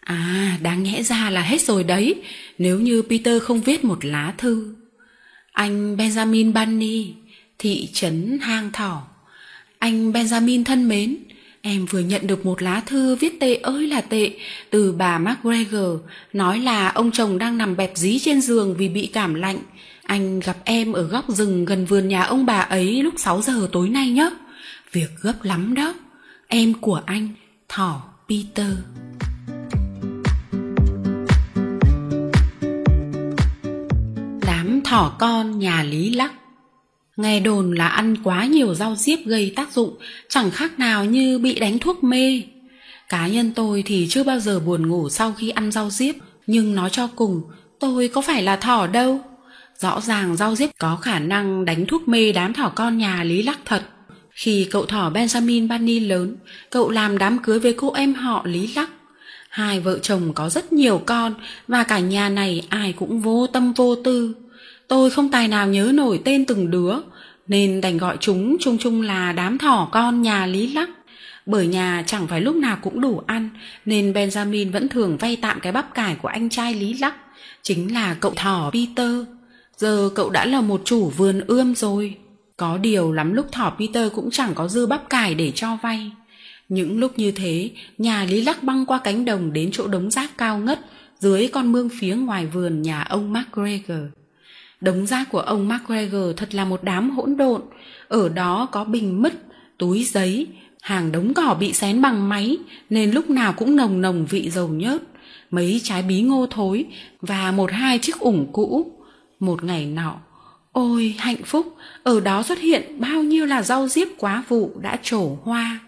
à đáng nhẽ ra là hết rồi đấy, nếu như peter không viết một lá thư anh benjamin bunny thị trấn hang thỏ anh benjamin thân mến em vừa nhận được một lá thư viết tệ ơi là tệ từ bà mcgregor, nói là ông chồng đang nằm bẹp dí trên giường vì bị cảm lạnh. Anh gặp em ở góc rừng gần vườn nhà ông bà ấy lúc 6 giờ tối nay nhé. Việc gấp lắm đó. Em của anh, thỏ peter. Đám thỏ con nhà lý lắc nghe đồn là ăn quá nhiều rau diếp gây tác dụng, chẳng khác nào như bị đánh thuốc mê. Cá nhân tôi thì chưa bao giờ buồn ngủ sau khi ăn rau diếp, nhưng nói cho cùng, tôi có phải là thỏ đâu. Rõ ràng rau diếp có khả năng đánh thuốc mê đám thỏ con nhà lý lắc thật. Khi cậu thỏ benjamin bunny lớn, cậu làm đám cưới với cô em họ lý lắc. Hai vợ chồng có rất nhiều con và cả nhà này ai cũng vô tâm vô tư. Tôi không tài nào nhớ nổi tên từng đứa nên đành gọi chúng chung chung là đám thỏ con nhà lý lắc. Bởi nhà chẳng phải lúc nào cũng đủ ăn, nên benjamin vẫn thường vay tạm cái bắp cải của anh trai lý lắc, chính là cậu thỏ peter. Giờ cậu đã là một chủ vườn ươm rồi. Có điều lắm lúc thỏ peter cũng chẳng có dư bắp cải để cho vay. Những lúc như thế, nhà lý lắc băng qua cánh đồng đến chỗ đống rác cao ngất dưới con mương phía ngoài vườn nhà ông macgregor đống rác của ông macgregor thật là một đám hỗn độn. Ở đó có bình mứt, túi giấy, hàng đống cỏ bị xén bằng máy, nên lúc nào cũng nồng nồng vị dầu nhớt. Mấy trái bí ngô thối và một hai chiếc ủng cũ. Một ngày nọ, ôi, hạnh phúc, ở đó xuất hiện bao nhiêu là rau diếp quá vụ đã trổ hoa.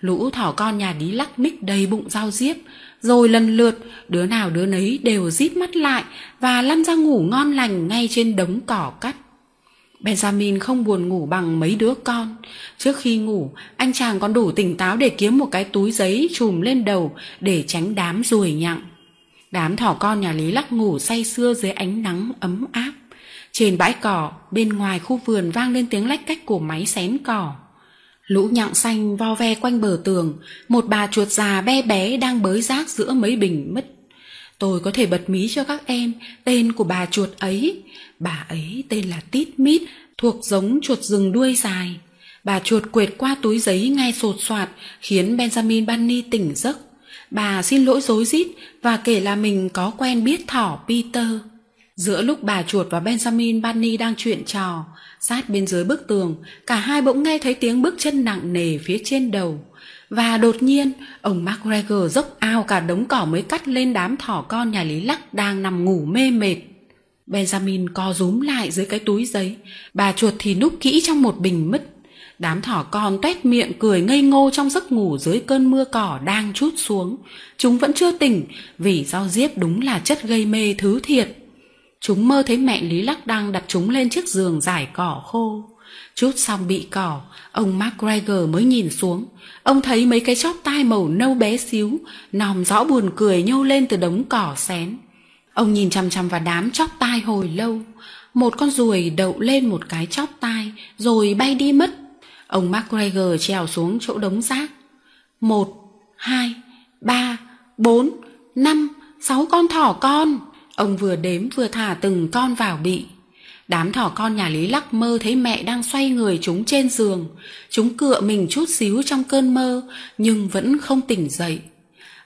Lũ thỏ con nhà lý lắc mích đầy bụng rau diếp rồi lần lượt, đứa nào đứa nấy đều rít mắt lại và lăn ra ngủ ngon lành ngay trên đống cỏ cắt. Benjamin không buồn ngủ bằng mấy đứa con. Trước khi ngủ, anh chàng còn đủ tỉnh táo để kiếm một cái túi giấy chùm lên đầu để tránh đám ruồi nhặng. Đám thỏ con nhà lý lắc ngủ say sưa dưới ánh nắng ấm áp. Trên bãi cỏ, bên ngoài khu vườn vang lên tiếng lách cách của máy xén cỏ lũ nhặng xanh vo ve quanh bờ tường, một bà chuột già be bé đang bới rác giữa mấy bình mứt. Tôi có thể bật mí cho các em, tên của bà chuột ấy. Bà ấy tên là tít mít, thuộc giống chuột rừng đuôi dài. Bà chuột quệt qua túi giấy ngay sột soạt, khiến benjamin bunny tỉnh giấc. Bà xin lỗi rối rít và kể là mình có quen biết thỏ peter. Giữa lúc bà chuột và benjamin bunny đang chuyện trò sát bên dưới bức tường, cả hai bỗng nghe thấy tiếng bước chân nặng nề phía trên đầu. Và đột nhiên, ông macgregor dốc ao cả đống cỏ mới cắt lên đám thỏ con nhà lý lắc đang nằm ngủ mê mệt. Benjamin co rúm lại dưới cái túi giấy. Bà chuột thì núp kỹ trong một bình mứt. Đám thỏ con toét miệng cười ngây ngô trong giấc ngủ dưới cơn mưa cỏ đang chút xuống. Chúng vẫn chưa tỉnh vì rau diếp đúng là chất gây mê thứ thiệt chúng mơ thấy mẹ lý lắc đang đặt chúng lên chiếc giường giải cỏ khô. Chút xong bị cỏ, ông macgregor mới nhìn xuống. Ông thấy mấy cái chóp tai màu nâu bé xíu, nòm rõ buồn cười nhô lên từ đống cỏ xén. Ông nhìn chằm chằm vào đám chóp tai hồi lâu. Một con ruồi đậu lên một cái chóp tai, rồi bay đi mất. Ông macgregor trèo xuống chỗ đống rác. Một, hai, ba, bốn, năm, sáu con thỏ con ông vừa đếm vừa thả từng con vào bị. Đám thỏ con nhà lý lắc mơ thấy mẹ đang xoay người chúng trên giường. Chúng cựa mình chút xíu trong cơn mơ, nhưng vẫn không tỉnh dậy.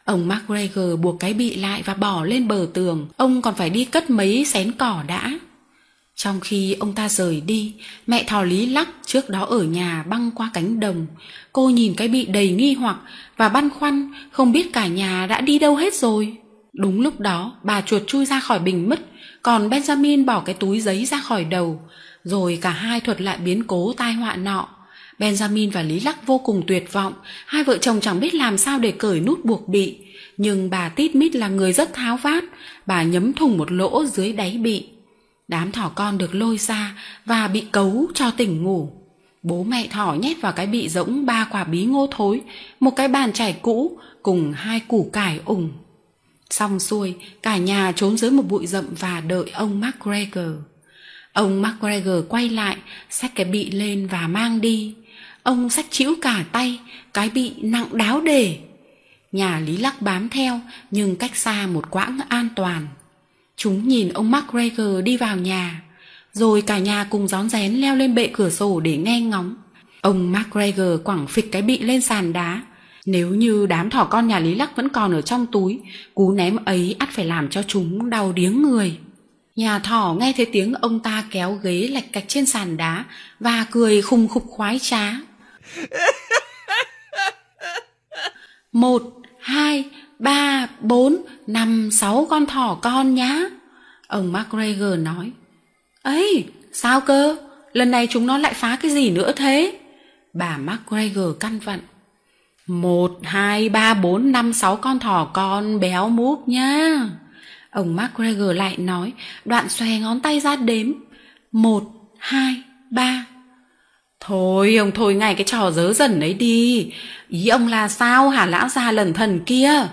Ông macgregor buộc cái bị lại và bỏ lên bờ tường. Ông còn phải đi cất mấy xén cỏ đã. Trong khi ông ta rời đi, mẹ thỏ lý lắc trước đó ở nhà băng qua cánh đồng. Cô nhìn cái bị đầy nghi hoặc và băn khoăn, không biết cả nhà đã đi đâu hết rồi đúng lúc đó, bà chuột chui ra khỏi bình mứt, còn benjamin bỏ cái túi giấy ra khỏi đầu, rồi cả hai thuật lại biến cố tai họa nọ. Benjamin và lý lắc vô cùng tuyệt vọng, hai vợ chồng chẳng biết làm sao để cởi nút buộc bị. Nhưng bà tít mít là người rất tháo vát, bà nhấm thùng một lỗ dưới đáy bị. Đám thỏ con được lôi ra và bị cấu cho tỉnh ngủ. Bố mẹ thỏ nhét vào cái bị rỗng ba quả bí ngô thối, một cái bàn chải cũ cùng hai củ cải ủng xong xuôi, cả nhà trốn dưới một bụi rậm và đợi ông macgregor. Ông macgregor quay lại, xách cái bị lên và mang đi. Ông xách chĩu cả tay, cái bị nặng đáo để. Nhà lý lắc bám theo, nhưng cách xa một quãng an toàn. Chúng nhìn ông macgregor đi vào nhà, rồi cả nhà cùng rón rén leo lên bệ cửa sổ để nghe ngóng. Ông macgregor quẳng phịch cái bị lên sàn đá nếu như đám thỏ con nhà lý lắc vẫn còn ở trong túi cú ném ấy ắt phải làm cho chúng đau điếng người. Nhà thỏ nghe thấy tiếng ông ta kéo ghế lạch cạch trên sàn đá và cười khùng khục khoái trá. Một hai ba bốn năm sáu con thỏ con nhá. Ông macgregor nói ấy sao cơ? Lần này chúng nó lại phá cái gì nữa thế? Bà macgregor căn vặn một, hai, ba, bốn, năm, sáu con thỏ con béo múp nhá. Ông macgregor lại nói, đoạn xòe ngón tay ra đếm. Một, hai, ba. Thôi, ông thôi ngay cái trò dớ dần ấy đi. Ý ông là sao hả lão già lần thần kia?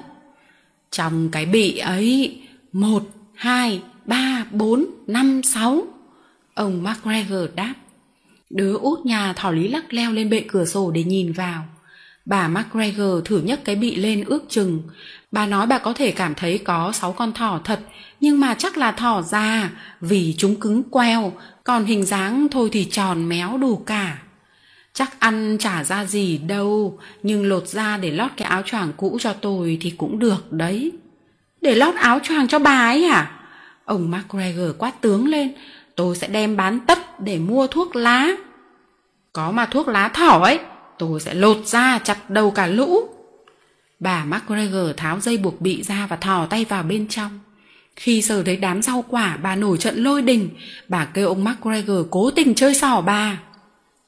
Trong cái bị ấy, một, hai, ba, bốn, năm, sáu. Ông macgregor đáp. Đứa út nhà thỏ lý lắc leo lên bệ cửa sổ để nhìn vào bà macgregor thử nhấc cái bị lên ước chừng. Bà nói bà có thể cảm thấy có sáu con thỏ thật, nhưng mà chắc là thỏ già, vì chúng cứng queo, còn hình dáng thôi thì tròn méo đủ cả. Chắc ăn chả ra gì đâu, nhưng lột ra để lót cái áo choàng cũ cho tôi thì cũng được đấy. Để lót áo choàng cho bà ấy à ông macgregor quát tướng lên, tôi sẽ đem bán tất để mua thuốc lá. Có mà thuốc lá thỏ ấy tôi sẽ lột ra chặt đầu cả lũ. Bà macgregor tháo dây buộc bị ra và thò tay vào bên trong. Khi sờ thấy đám rau quả, bà nổi trận lôi đình. Bà kêu ông macgregor cố tình chơi xỏ bà.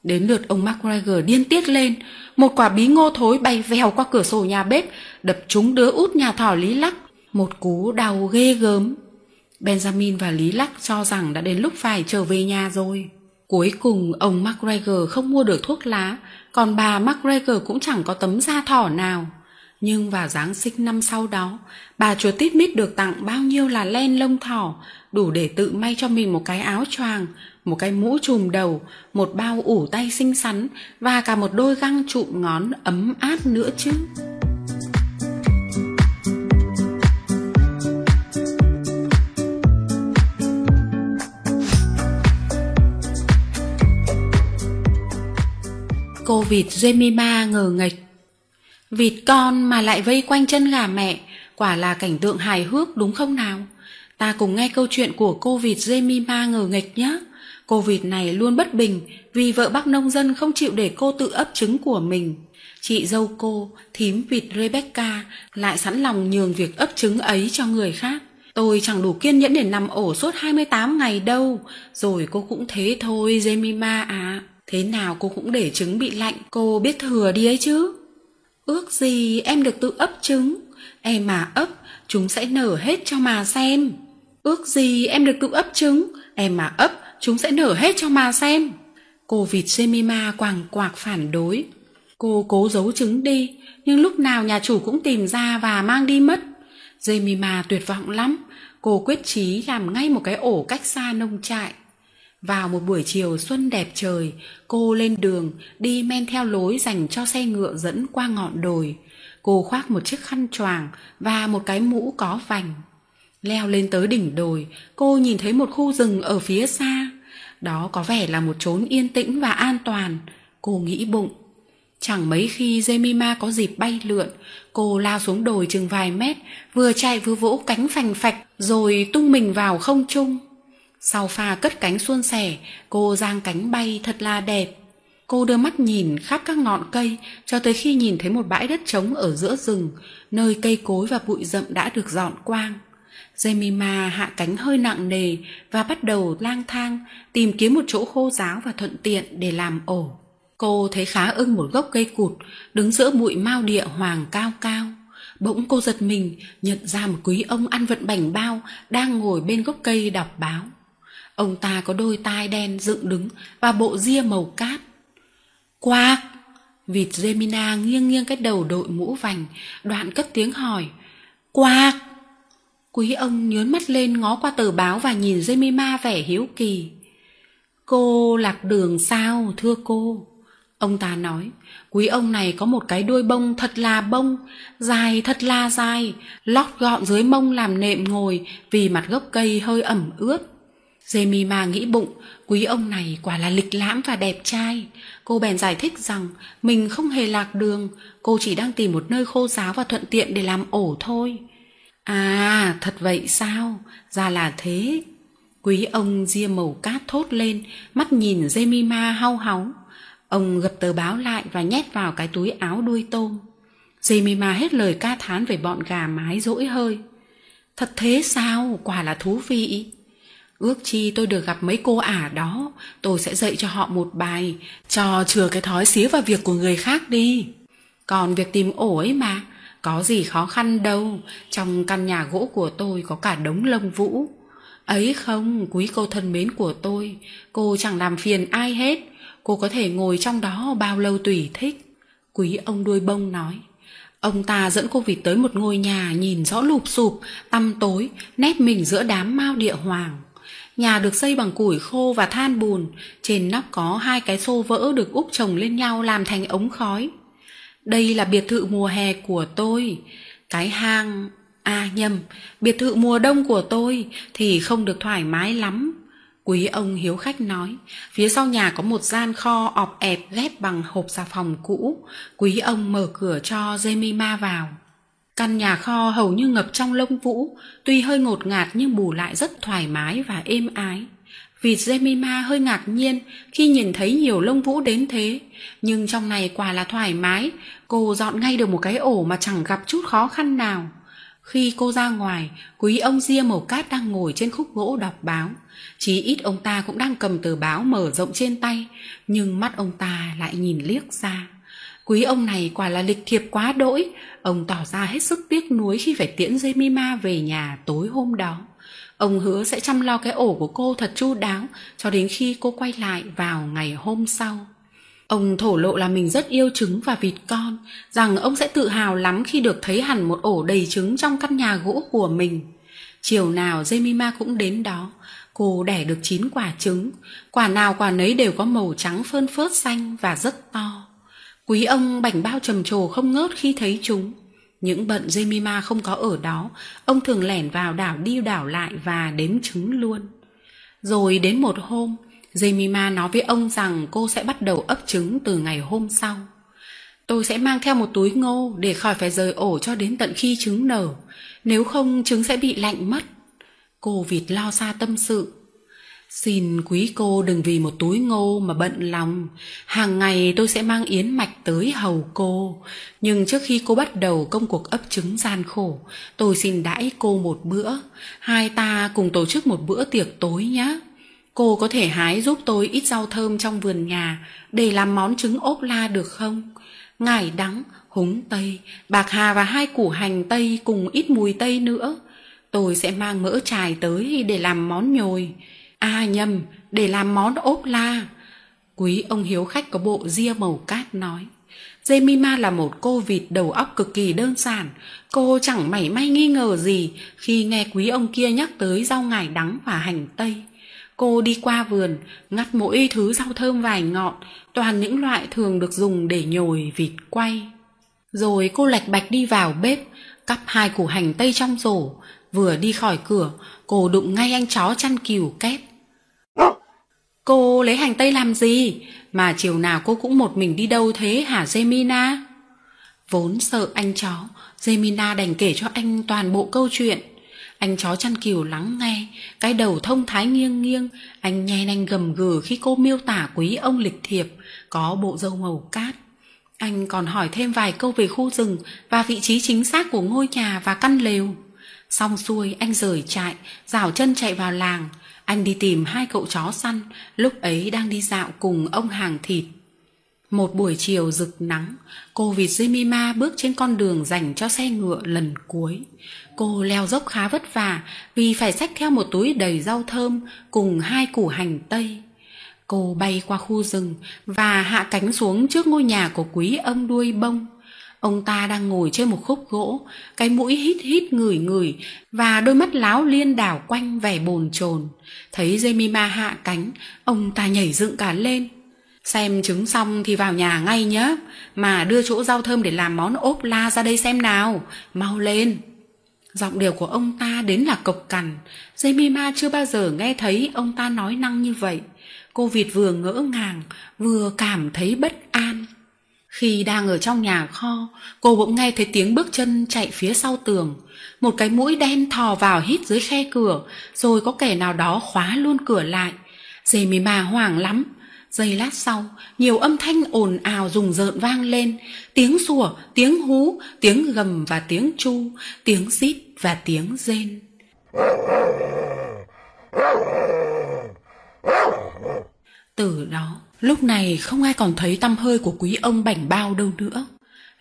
Đến lượt ông macgregor điên tiết lên. Một quả bí ngô thối bay vèo qua cửa sổ nhà bếp, đập trúng đứa út nhà thỏ lý lắc. Một cú đau ghê gớm. Benjamin và lý lắc cho rằng đã đến lúc phải trở về nhà rồi. Cuối cùng, ông macgregor không mua được thuốc lá còn bà macgregor cũng chẳng có tấm da thỏ nào. Nhưng vào giáng sinh năm sau đó, bà chúa tít mít được tặng bao nhiêu là len lông thỏ, đủ để tự may cho mình một cái áo choàng, một cái mũ trùm đầu, một bao ủ tay xinh xắn và cả một đôi găng trụm ngón ấm áp nữa chứ. Cô vịt Jemima ngờ nghệch Vịt con mà lại vây quanh chân gà mẹ, quả là cảnh tượng hài hước đúng không nào? Ta cùng nghe câu chuyện của cô vịt Jemima ngờ nghịch nhé. Cô vịt này luôn bất bình vì vợ bác nông dân không chịu để cô tự ấp trứng của mình. Chị dâu cô, thím vịt Rebecca, lại sẵn lòng nhường việc ấp trứng ấy cho người khác. Tôi chẳng đủ kiên nhẫn để nằm ổ suốt 28 ngày đâu. Rồi cô cũng thế thôi, Jemima à. Thế nào cô cũng để trứng bị lạnh, cô biết thừa đi ấy chứ. Ước gì em được tự ấp trứng, em mà ấp, chúng sẽ nở hết cho mà xem. Ước gì em được tự ấp trứng, em mà ấp, chúng sẽ nở hết cho mà xem. Cô vịt Jemima quàng quạc phản đối. Cô cố giấu trứng đi, nhưng lúc nào nhà chủ cũng tìm ra và mang đi mất. Jemima tuyệt vọng lắm, cô quyết chí làm ngay một cái ổ cách xa nông trại. Vào một buổi chiều xuân đẹp trời, cô lên đường, đi men theo lối dành cho xe ngựa dẫn qua ngọn đồi. Cô khoác một chiếc khăn choàng và một cái mũ có vành. Leo lên tới đỉnh đồi, cô nhìn thấy một khu rừng ở phía xa. Đó có vẻ là một chốn yên tĩnh và an toàn. Cô nghĩ bụng. Chẳng mấy khi Jemima có dịp bay lượn, cô lao xuống đồi chừng vài mét, vừa chạy vừa vỗ cánh phành phạch, rồi tung mình vào không trung. Sau pha cất cánh suôn sẻ, cô giang cánh bay thật là đẹp. Cô đưa mắt nhìn khắp các ngọn cây cho tới khi nhìn thấy một bãi đất trống ở giữa rừng, nơi cây cối và bụi rậm đã được dọn quang. Jemima hạ cánh hơi nặng nề và bắt đầu lang thang tìm kiếm một chỗ khô giáo và thuận tiện để làm ổ. Cô thấy khá ưng một gốc cây cụt đứng giữa bụi mao địa hoàng cao cao. Bỗng cô giật mình nhận ra một quý ông ăn vận bảnh bao đang ngồi bên gốc cây đọc báo. Ông ta có đôi tai đen dựng đứng và bộ ria màu cát. Quạc! Vịt Gemina nghiêng nghiêng cái đầu đội mũ vành, đoạn cất tiếng hỏi. Quạc! Quý ông nhớn mắt lên ngó qua tờ báo và nhìn Jemima vẻ hiếu kỳ. Cô lạc đường sao, thưa cô? Ông ta nói, quý ông này có một cái đuôi bông thật là bông, dài thật là dài, lót gọn dưới mông làm nệm ngồi vì mặt gốc cây hơi ẩm ướt. Jemima nghĩ bụng, quý ông này quả là lịch lãm và đẹp trai. Cô bèn giải thích rằng mình không hề lạc đường, cô chỉ đang tìm một nơi khô giáo và thuận tiện để làm ổ thôi. À, thật vậy sao? Ra là thế. Quý ông ria màu cát thốt lên, mắt nhìn Jemima hau háu. Ông gập tờ báo lại và nhét vào cái túi áo đuôi tôm. Jemima hết lời ca thán về bọn gà mái dỗi hơi. Thật thế sao? Quả là thú vị. Ước chi tôi được gặp mấy cô ả đó, tôi sẽ dạy cho họ một bài, cho chừa cái thói xía vào việc của người khác đi. Còn việc tìm ổ ấy mà, có gì khó khăn đâu, trong căn nhà gỗ của tôi có cả đống lông vũ. Ấy không, quý cô thân mến của tôi, cô chẳng làm phiền ai hết, cô có thể ngồi trong đó bao lâu tùy thích. Quý ông đuôi bông nói. Ông ta dẫn cô vịt tới một ngôi nhà nhìn rõ lụp sụp, tăm tối, nép mình giữa đám mao địa hoàng. Nhà được xây bằng củi khô và than bùn, trên nóc có hai cái xô vỡ được úp chồng lên nhau làm thành ống khói. Đây là biệt thự mùa hè của tôi. Cái hang... À nhầm, biệt thự mùa đông của tôi thì không được thoải mái lắm. Quý ông hiếu khách nói, phía sau nhà có một gian kho ọp ẹp ghép bằng hộp xà phòng cũ. Quý ông mở cửa cho Jemima vào. Căn nhà kho hầu như ngập trong lông vũ, tuy hơi ngột ngạt nhưng bù lại rất thoải mái và êm ái. Vịt Jemima hơi ngạc nhiên khi nhìn thấy nhiều lông vũ đến thế, nhưng trong này quả là thoải mái, cô dọn ngay được một cái ổ mà chẳng gặp chút khó khăn nào. Khi cô ra ngoài, quý ông ria màu cát đang ngồi trên khúc gỗ đọc báo. Chí ít ông ta cũng đang cầm tờ báo mở rộng trên tay, nhưng mắt ông ta lại nhìn liếc ra. Quý ông này quả là lịch thiệp quá đỗi, ông tỏ ra hết sức tiếc nuối khi phải tiễn Jemima về nhà tối hôm đó. Ông hứa sẽ chăm lo cái ổ của cô thật chu đáo cho đến khi cô quay lại vào ngày hôm sau. Ông thổ lộ là mình rất yêu trứng và vịt con, rằng ông sẽ tự hào lắm khi được thấy hẳn một ổ đầy trứng trong căn nhà gỗ của mình. Chiều nào Jemima cũng đến đó, cô đẻ được chín quả trứng, quả nào quả nấy đều có màu trắng phơn phớt xanh và rất to. Quý ông bảnh bao trầm trồ không ngớt khi thấy chúng. Những bận Jemima không có ở đó, ông thường lẻn vào đảo đi đảo lại và đếm trứng luôn. Rồi đến một hôm, Jemima nói với ông rằng cô sẽ bắt đầu ấp trứng từ ngày hôm sau. Tôi sẽ mang theo một túi ngô để khỏi phải rời ổ cho đến tận khi trứng nở, nếu không trứng sẽ bị lạnh mất. Cô vịt lo xa tâm sự. Xin quý cô đừng vì một túi ngô mà bận lòng. Hàng ngày tôi sẽ mang yến mạch tới hầu cô. Nhưng trước khi cô bắt đầu công cuộc ấp trứng gian khổ, tôi xin đãi cô một bữa. Hai ta cùng tổ chức một bữa tiệc tối nhé. Cô có thể hái giúp tôi ít rau thơm trong vườn nhà để làm món trứng ốp la được không? Ngải đắng, húng tây, bạc hà và hai củ hành tây cùng ít mùi tây nữa. Tôi sẽ mang mỡ trài tới để làm món nhồi. À nhầm, để làm món ốp la. Quý ông hiếu khách có bộ ria màu cát nói. Jemima là một cô vịt đầu óc cực kỳ đơn giản. Cô chẳng mảy may nghi ngờ gì khi nghe quý ông kia nhắc tới rau ngải đắng và hành tây. Cô đi qua vườn, ngắt mỗi thứ rau thơm vài ngọn, toàn những loại thường được dùng để nhồi vịt quay. Rồi cô lạch bạch đi vào bếp, cắp hai củ hành tây trong rổ. Vừa đi khỏi cửa, cô đụng ngay anh chó chăn cừu kép. Cô lấy hành tây làm gì? Mà chiều nào cô cũng một mình đi đâu thế hả Gemina? Vốn sợ anh chó, Gemina đành kể cho anh toàn bộ câu chuyện. Anh chó chăn cừu lắng nghe, cái đầu thông thái nghiêng nghiêng, anh nhen anh gầm gừ khi cô miêu tả quý ông lịch thiệp, có bộ râu màu cát. Anh còn hỏi thêm vài câu về khu rừng và vị trí chính xác của ngôi nhà và căn lều. Xong xuôi anh rời trại, rảo chân chạy vào làng. Anh đi tìm hai cậu chó săn, lúc ấy đang đi dạo cùng ông hàng thịt. Một buổi chiều rực nắng, cô vịt Jemima bước trên con đường dành cho xe ngựa lần cuối. Cô leo dốc khá vất vả vì phải xách theo một túi đầy rau thơm cùng hai củ hành tây. Cô bay qua khu rừng và hạ cánh xuống trước ngôi nhà của quý ông đuôi bông. Ông ta đang ngồi trên một khúc gỗ, cái mũi hít hít ngửi ngửi và đôi mắt láo liên đảo quanh vẻ bồn chồn. Thấy Jemima hạ cánh, ông ta nhảy dựng cả lên. xem trứng xong thì vào nhà ngay nhé mà đưa chỗ rau thơm để làm món ốp la ra đây xem nào. Mau lên. Giọng điệu của ông ta đến là cộc cằn. Jemima chưa bao giờ nghe thấy ông ta nói năng như vậy. Cô vịt vừa ngỡ ngàng vừa cảm thấy bất an khi đang ở trong nhà kho, cô bỗng nghe thấy tiếng bước chân chạy phía sau tường. Một cái mũi đen thò vào hít dưới khe cửa, rồi có kẻ nào đó khóa luôn cửa lại. Jemima hoảng lắm. Giây lát sau, nhiều âm thanh ồn ào rùng rợn vang lên. Tiếng sủa, tiếng hú, tiếng gầm và tiếng chu, tiếng rít và tiếng rên. Từ đó lúc này không ai còn thấy tăm hơi của quý ông bảnh bao đâu nữa.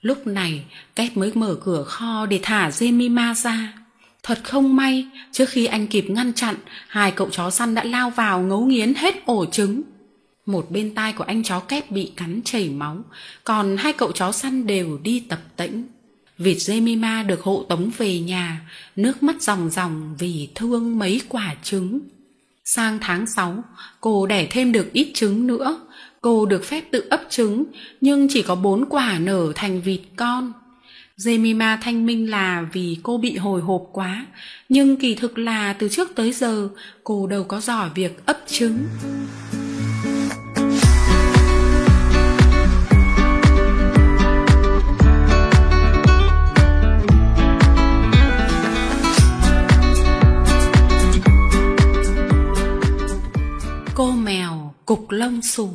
Lúc này kép mới mở cửa kho để thả jemima ra. Thật không may, trước khi anh kịp ngăn chặn, hai cậu chó săn đã lao vào ngấu nghiến hết ổ trứng. Một bên tai của anh chó kép bị cắn chảy máu, còn hai cậu chó săn đều đi tập tễnh vịt jemima được hộ tống về nhà, nước mắt ròng ròng vì thương mấy quả trứng sang tháng sáu, cô đẻ thêm được ít trứng nữa. Cô được phép tự ấp trứng, nhưng chỉ có bốn quả nở thành vịt con. Jemima thanh minh là vì cô bị hồi hộp quá, nhưng kỳ thực là từ trước tới giờ, cô đâu có giỏi việc ấp trứng. Cô mèo cục lông xù.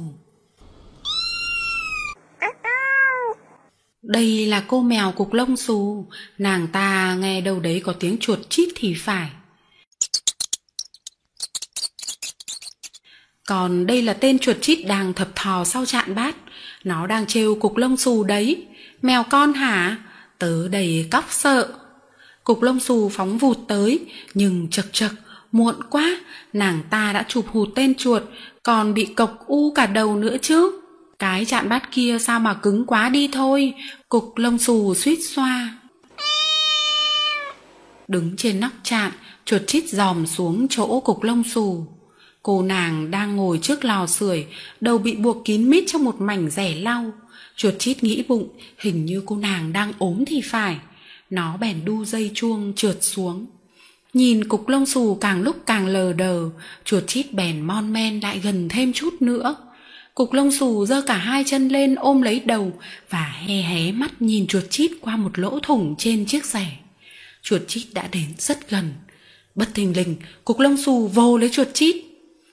Đây là cô mèo cục lông xù. Nàng ta nghe đâu đấy có tiếng chuột chít thì phải. Còn đây là tên chuột chít đang thập thò sau chạn bát. Nó đang trêu cục lông xù đấy. Mèo con hả? Tớ đầy cóc sợ. Cục lông xù phóng vụt tới, nhưng chật chật muộn quá, nàng ta đã chụp hụt tên chuột, còn bị cộc u cả đầu nữa chứ. Cái chạn bát kia sao mà cứng quá đi thôi, cục lông xù suýt xoa. Đứng trên nóc chạn, chuột chít dòm xuống chỗ cục lông xù. Cô nàng đang ngồi trước lò sưởi, đầu bị buộc kín mít trong một mảnh rẻ lau. Chuột chít nghĩ bụng, hình như cô nàng đang ốm thì phải. Nó bèn đu dây chuông trượt xuống nhìn cục lông xù càng lúc càng lờ đờ, chuột chít bèn mon men lại gần thêm chút nữa. Cục lông xù giơ cả hai chân lên ôm lấy đầu và hé hé mắt nhìn chuột chít qua một lỗ thủng trên chiếc rẻ. Chuột chít đã đến rất gần. Bất thình lình, cục lông xù vồ lấy chuột chít.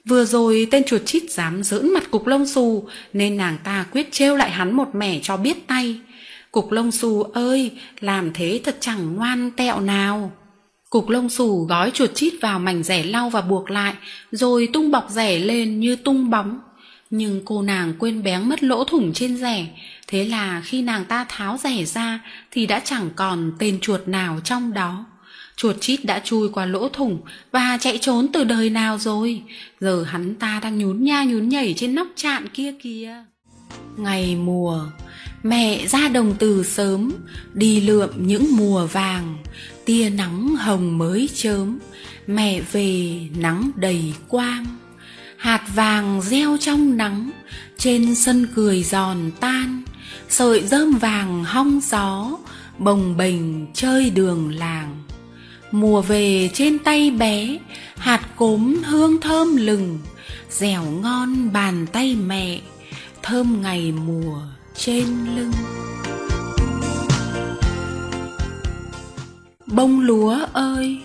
Vừa rồi tên chuột chít dám giỡn mặt cục lông xù, nên nàng ta quyết trêu lại hắn một mẻ cho biết tay. Cục lông xù ơi, làm thế thật chẳng ngoan tẹo nào cục lông xù gói chuột chít vào mảnh rẻ lau và buộc lại, rồi tung bọc rẻ lên như tung bóng. Nhưng cô nàng quên bén mất lỗ thủng trên rẻ. Thế là khi nàng ta tháo rẻ ra thì đã chẳng còn tên chuột nào trong đó. Chuột chít đã chui qua lỗ thủng và chạy trốn từ đời nào rồi? Giờ hắn ta đang nhún nha nhún nhảy trên nóc trạn kia kìa. Ngày mùa, mẹ ra đồng từ sớm, đi lượm những mùa vàng tia nắng hồng mới chớm, mẹ về nắng đầy quang. Hạt vàng reo trong nắng, trên sân cười giòn tan. Sợi rơm vàng hong gió, bồng bềnh chơi đường làng. Mùa về trên tay bé, hạt cốm hương thơm lừng, dẻo ngon bàn tay mẹ, thơm ngày mùa trên lưng. Bông lúa ơi,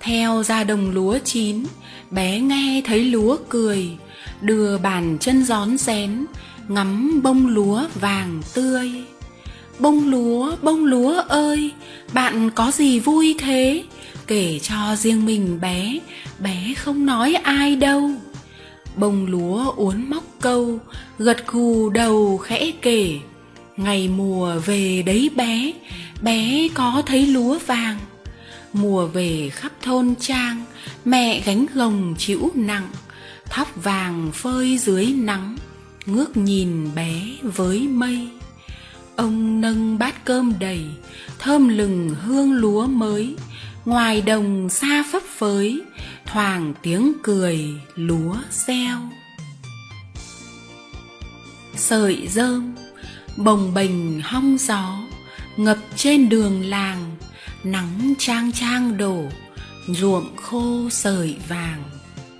theo ra đồng lúa chín, bé nghe thấy lúa cười, đưa bàn chân gión rén, ngắm bông lúa vàng tươi. Bông lúa bông lúa ơi, bạn có gì vui thế? Kể cho riêng mình bé bé không nói ai đâu. Bông lúa uốn móc câu, gật gù đầu khẽ kể ngày mùa về đấy bé bé có thấy lúa vàng. Mùa về khắp thôn trang, mẹ gánh gồng chịu nặng. Thóc vàng phơi dưới nắng, ngước nhìn bé với mây. Ông nâng bát cơm đầy, thơm lừng hương lúa mới. Ngoài đồng xa phấp phới, thoảng tiếng cười lúa reo. Sợi rơm bồng bềnh hong gió, ngập trên đường làng, nắng trang trang đổ, ruộng khô sợi vàng.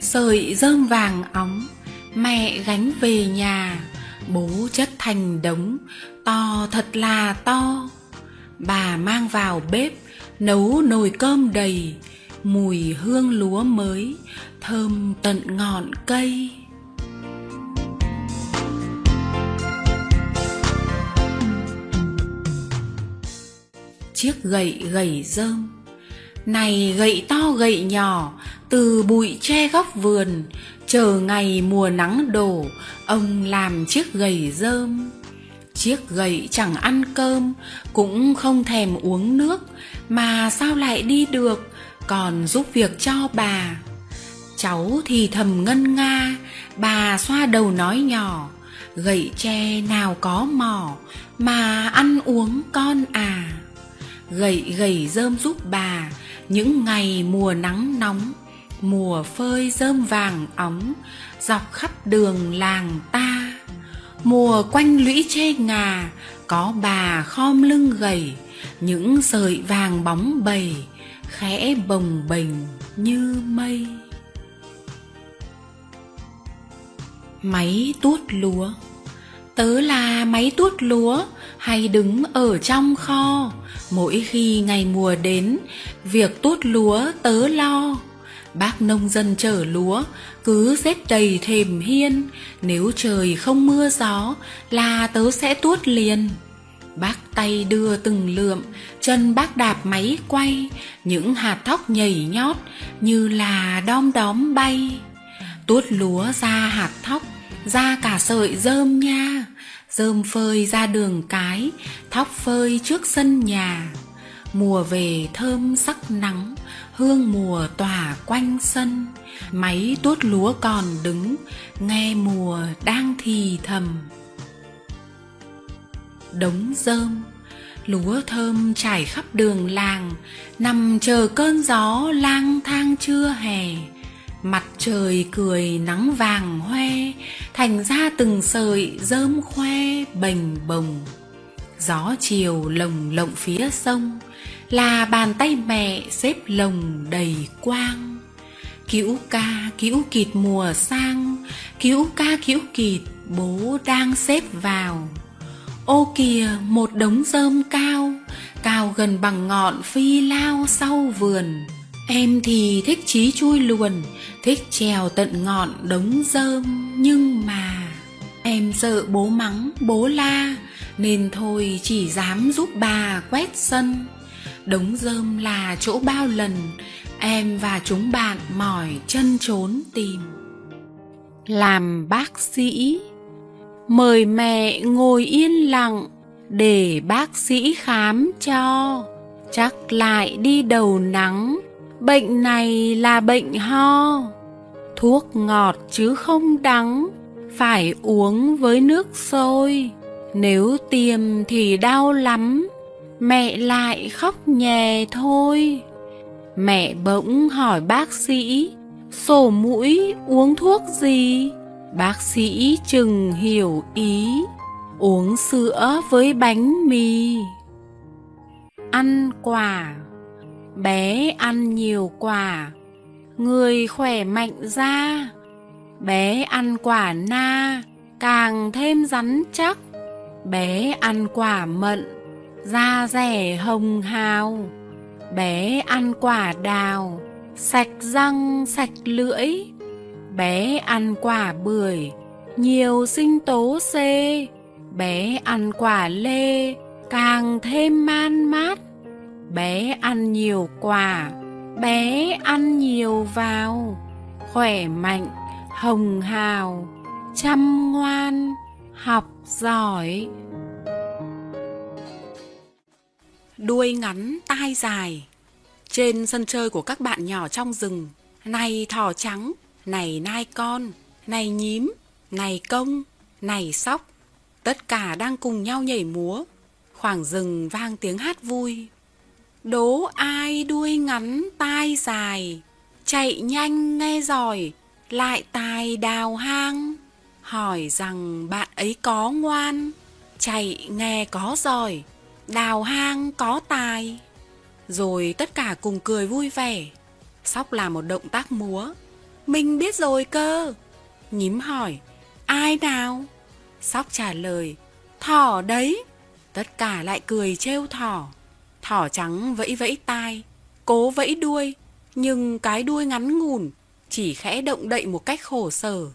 Sợi rơm vàng óng, mẹ gánh về nhà, bố chất thành đống, to thật là to. Bà mang vào bếp, nấu nồi cơm đầy, mùi hương lúa mới, thơm tận ngọn cây. Chiếc gậy gầy rơm. Này gậy to gậy nhỏ, từ bụi tre góc vườn, chờ ngày mùa nắng đổ, ông làm chiếc gậy rơm. Chiếc gậy chẳng ăn cơm, cũng không thèm uống nước, mà sao lại đi được, còn giúp việc cho bà. Cháu thì thầm ngân nga, bà xoa đầu nói nhỏ, gậy tre nào có mỏ, mà ăn uống con à? Gậy gầy rơm giúp bà. Những ngày mùa nắng nóng, mùa phơi rơm vàng óng, dọc khắp đường làng ta. Mùa quanh lũy chê ngà, có bà khom lưng gầy. Những sợi vàng bóng bầy, khẽ bồng bềnh như mây. Máy tuốt lúa tớ là máy tuốt lúa, hay đứng ở trong kho. Mỗi khi ngày mùa đến, việc tuốt lúa tớ lo. Bác nông dân chở lúa, cứ xếp đầy thềm hiên. Nếu trời không mưa gió là tớ sẽ tuốt liền. Bác tay đưa từng lượm, chân bác đạp máy quay. Những hạt thóc nhảy nhót như là đom đóm bay. Tuốt lúa ra hạt thóc ra cả sợi rơm nha, rơm phơi ra đường cái, thóc phơi trước sân nhà. Mùa về thơm sắc nắng, hương mùa tỏa quanh sân. Máy tuốt lúa còn đứng, nghe mùa đang thì thầm. Đống rơm, lúa thơm trải khắp đường làng. Nằm chờ cơn gió lang thang trưa hè mặt trời cười nắng vàng hoe, thành ra từng sợi rơm khoe bềnh bồng. Gió chiều lồng lộng phía sông, là bàn tay mẹ xếp lồng đầy quang. Cứu ca, cứu kịt mùa sang, cứu ca, cứu kịt, bố đang xếp vào. Ô kìa, một đống rơm cao cao gần bằng ngọn phi lao sau vườn em thì thích chí chui luồn, thích trèo tận ngọn đống rơm nhưng mà em sợ bố mắng, bố la, nên thôi chỉ dám giúp bà quét sân. Đống rơm là chỗ bao lần, em và chúng bạn mỏi chân trốn tìm. Làm bác sĩ, mời mẹ ngồi yên lặng để bác sĩ khám cho. Chắc lại đi đầu nắng bệnh này là bệnh ho. Thuốc ngọt chứ không đắng. Phải uống với nước sôi. Nếu tiêm thì đau lắm. Mẹ lại khóc nhè thôi. Mẹ bỗng hỏi bác sĩ, sổ mũi uống thuốc gì? Bác sĩ chừng hiểu ý, uống sữa với bánh mì. Ăn quả bé ăn nhiều quả. Người khỏe mạnh ra, bé ăn quả na, càng thêm rắn chắc. Bé ăn quả mận, da rẻ hồng hào. Bé ăn quả đào, sạch răng, sạch lưỡi. Bé ăn quả bưởi, nhiều sinh tố c. Bé ăn quả lê, càng thêm man mát bé ăn nhiều quả. Bé ăn nhiều vào. Khỏe mạnh, hồng hào. Chăm ngoan, học giỏi. Đuôi ngắn, tai dài. Trên sân chơi của các bạn nhỏ trong rừng, này thỏ trắng, này nai con, này nhím, này công, này sóc. Tất cả đang cùng nhau nhảy múa. Khoảng rừng vang tiếng hát vui đố ai đuôi ngắn tai dài chạy nhanh nghe giỏi lại tài đào hang hỏi rằng bạn ấy có ngoan, chạy nghe có giỏi, đào hang có tài. Rồi tất cả cùng cười vui vẻ. Sóc làm một động tác múa. Mình biết rồi cơ. Nhím hỏi, ai nào? Sóc trả lời, thỏ đấy. Tất cả lại cười trêu thỏ. Thỏ trắng vẫy vẫy tai, cố vẫy đuôi, nhưng cái đuôi ngắn ngủn, chỉ khẽ động đậy một cách khổ sở.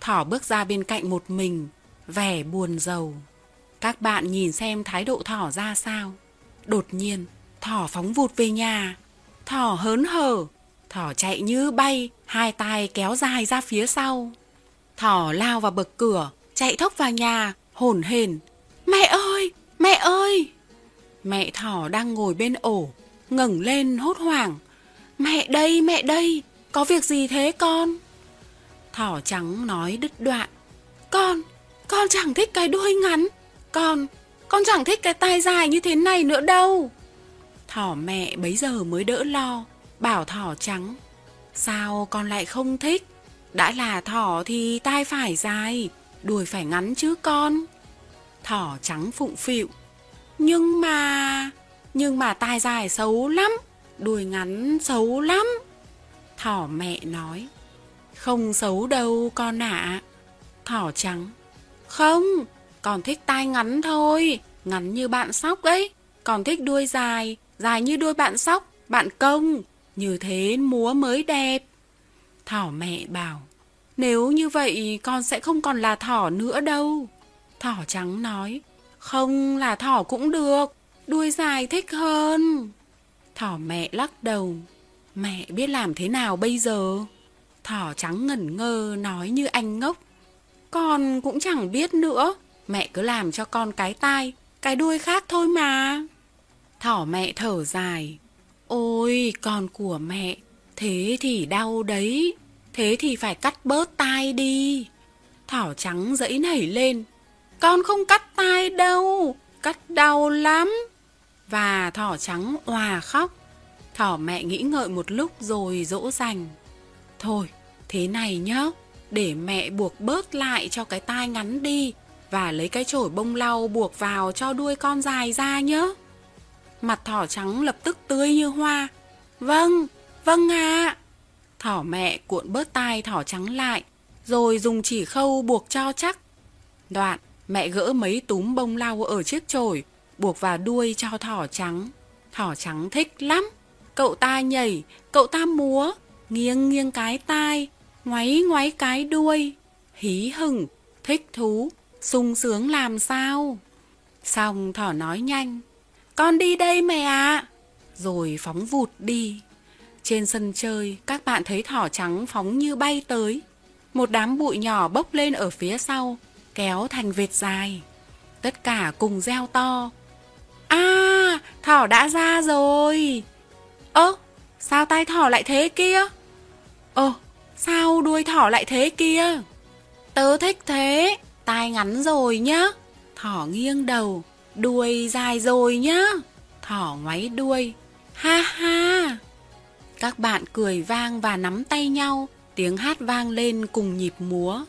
Thỏ bước ra bên cạnh một mình, vẻ buồn rầu. Các bạn nhìn xem thái độ thỏ ra sao. Đột nhiên, thỏ phóng vụt về nhà. Thỏ hớn hở, thỏ chạy như bay, hai tay kéo dài ra phía sau. Thỏ lao vào bậc cửa, chạy thốc vào nhà, hồn hển. Mẹ ơi, mẹ ơi! Mẹ thỏ đang ngồi bên ổ, ngẩng lên hốt hoảng. Mẹ đây, mẹ đây, có việc gì thế con? Thỏ trắng nói đứt đoạn. Con, con chẳng thích cái đuôi ngắn. Con, con chẳng thích cái tai dài như thế này nữa đâu. Thỏ mẹ bấy giờ mới đỡ lo, bảo thỏ trắng. Sao con lại không thích? Đã là thỏ thì tai phải dài, đuôi phải ngắn chứ con. Thỏ trắng phụng phịu. Nhưng mà... Nhưng mà tai dài xấu lắm, đuôi ngắn xấu lắm. Thỏ mẹ nói. Không xấu đâu con ạ. Thỏ trắng. Không, còn thích tai ngắn thôi, ngắn như bạn sóc ấy. Còn thích đuôi dài, dài như đuôi bạn sóc, bạn công. Như thế múa mới đẹp. Thỏ mẹ bảo. Nếu như vậy con sẽ không còn là thỏ nữa đâu. Thỏ trắng nói. Không là thỏ cũng được, đuôi dài thích hơn. Thỏ mẹ lắc đầu. Mẹ biết làm thế nào bây giờ? Thỏ trắng ngẩn ngơ nói như anh ngốc. Con cũng chẳng biết nữa. Mẹ cứ làm cho con cái tai, cái đuôi khác thôi mà. Thỏ mẹ thở dài. Ôi, con của mẹ, thế thì đau đấy. Thế thì phải cắt bớt tai đi. Thỏ trắng dẫy nảy lên. Con không cắt tai đâu, cắt đau lắm. Và thỏ trắng òa khóc. Thỏ mẹ nghĩ ngợi một lúc rồi dỗ dành. Thôi, thế này nhá, để mẹ buộc bớt lại cho cái tai ngắn đi và lấy cái chổi bông lau buộc vào cho đuôi con dài ra nhá. Mặt thỏ trắng lập tức tươi như hoa. Vâng, vâng ạ. À. Thỏ mẹ cuộn bớt tai thỏ trắng lại, rồi dùng chỉ khâu buộc cho chắc. Đoạn, mẹ gỡ mấy túm bông lau ở chiếc chổi, buộc vào đuôi cho thỏ trắng. Thỏ trắng thích lắm. Cậu ta nhảy, cậu ta múa, nghiêng nghiêng cái tai, ngoáy ngoáy cái đuôi. Hí hửng, thích thú, sung sướng làm sao. Xong thỏ nói nhanh. Con đi đây mẹ ạ. Rồi phóng vụt đi. Trên sân chơi, các bạn thấy thỏ trắng phóng như bay tới. Một đám bụi nhỏ bốc lên ở phía sau, kéo thành vệt dài. Tất cả cùng reo to. À, thỏ đã ra rồi. Ơ, sao tai thỏ lại thế kia? Ơ, sao đuôi thỏ lại thế kia? Tớ thích thế, tai ngắn rồi nhá. Thỏ nghiêng đầu, đuôi dài rồi nhá. Thỏ ngoáy đuôi. Ha ha. Các bạn cười vang và nắm tay nhau, tiếng hát vang lên cùng nhịp múa.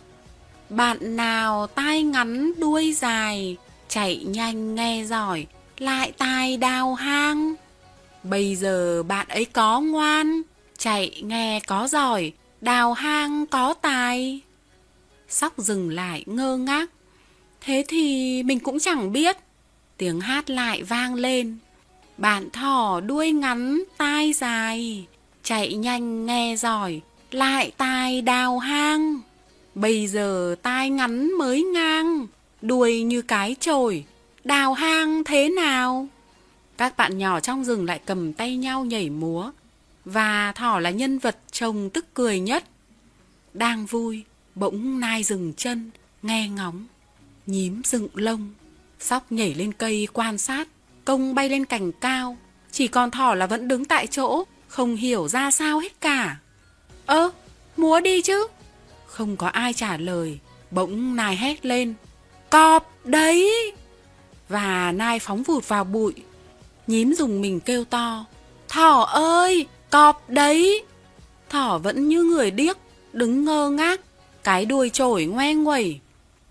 Bạn nào tai ngắn đuôi dài, chạy nhanh nghe giỏi, lại tai đào hang. Bây giờ bạn ấy có ngoan, chạy nghe có giỏi, đào hang có tài. Sóc dừng lại ngơ ngác. Thế thì mình cũng chẳng biết. Tiếng hát lại vang lên. Bạn thỏ đuôi ngắn, tai dài, chạy nhanh nghe giỏi, lại tai đào hang. Bây giờ tai ngắn mới ngang, đuôi như cái chổi, đào hang thế nào? Các bạn nhỏ trong rừng lại cầm tay nhau nhảy múa, và thỏ là nhân vật trông tức cười nhất. Đang vui, bỗng nai dừng chân, nghe ngóng, nhím dựng lông, sóc nhảy lên cây quan sát, công bay lên cành cao, chỉ còn thỏ là vẫn đứng tại chỗ, không hiểu ra sao hết cả. Ơ, múa đi chứ. Không có ai trả lời, bỗng nai hét lên. Cọp đấy! Và nai phóng vụt vào bụi. Nhím dùng mình kêu to. Thỏ ơi, cọp đấy! Thỏ vẫn như người điếc, đứng ngơ ngác. Cái đuôi trổi ngoe nguẩy.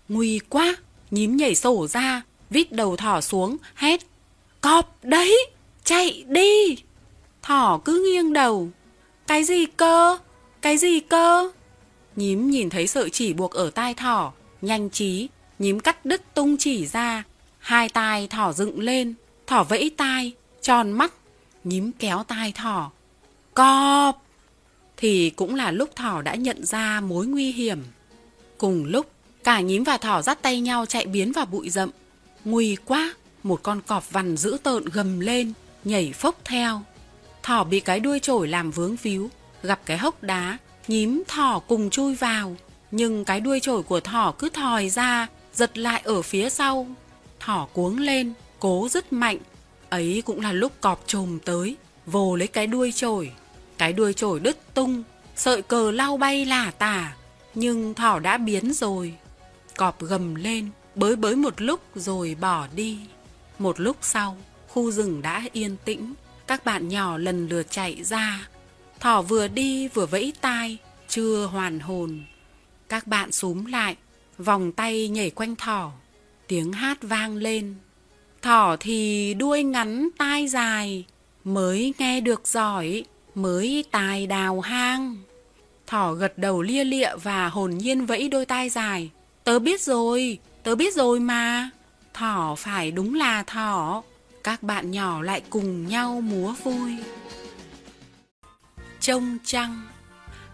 Nguy quá, nhím nhảy sổ ra, vít đầu thỏ xuống, hét. Cọp đấy, chạy đi. Thỏ cứ nghiêng đầu. Cái gì cơ? Cái gì cơ? Nhím nhìn thấy sợi chỉ buộc ở tai thỏ, nhanh trí, nhím cắt đứt tung chỉ ra. Hai tai thỏ dựng lên, thỏ vẫy tai, tròn mắt, nhím kéo tai thỏ. Cọp! Thì cũng là lúc thỏ đã nhận ra mối nguy hiểm. Cùng lúc, cả nhím và thỏ dắt tay nhau chạy biến vào bụi rậm. Nguy quá, một con cọp vằn dữ tợn gầm lên, nhảy phốc theo. Thỏ bị cái đuôi trổi làm vướng víu, gặp cái hốc đá, nhím thỏ cùng chui vào. Nhưng cái đuôi chổi của thỏ cứ thòi ra, giật lại ở phía sau. Thỏ cuống lên, cố rất mạnh. Ấy cũng là lúc cọp trồm tới, vồ lấy cái đuôi chổi Cái đuôi chổi đứt tung, sợi cờ lao bay lả tả. Nhưng thỏ đã biến rồi. Cọp gầm lên, bới bới một lúc rồi bỏ đi. Một lúc sau, khu rừng đã yên tĩnh. Các bạn nhỏ lần lượt chạy ra. Thỏ vừa đi vừa vẫy tai, chưa hoàn hồn. Các bạn súm lại, vòng tay nhảy quanh thỏ. Tiếng hát vang lên. Thỏ thì đuôi ngắn tai dài, mới nghe được giỏi, mới tài đào hang. Thỏ gật đầu lia lịa và hồn nhiên vẫy đôi tai dài. Tớ biết rồi, tớ biết rồi mà. Thỏ phải đúng là thỏ. Các bạn nhỏ lại cùng nhau múa vui. Trông trăng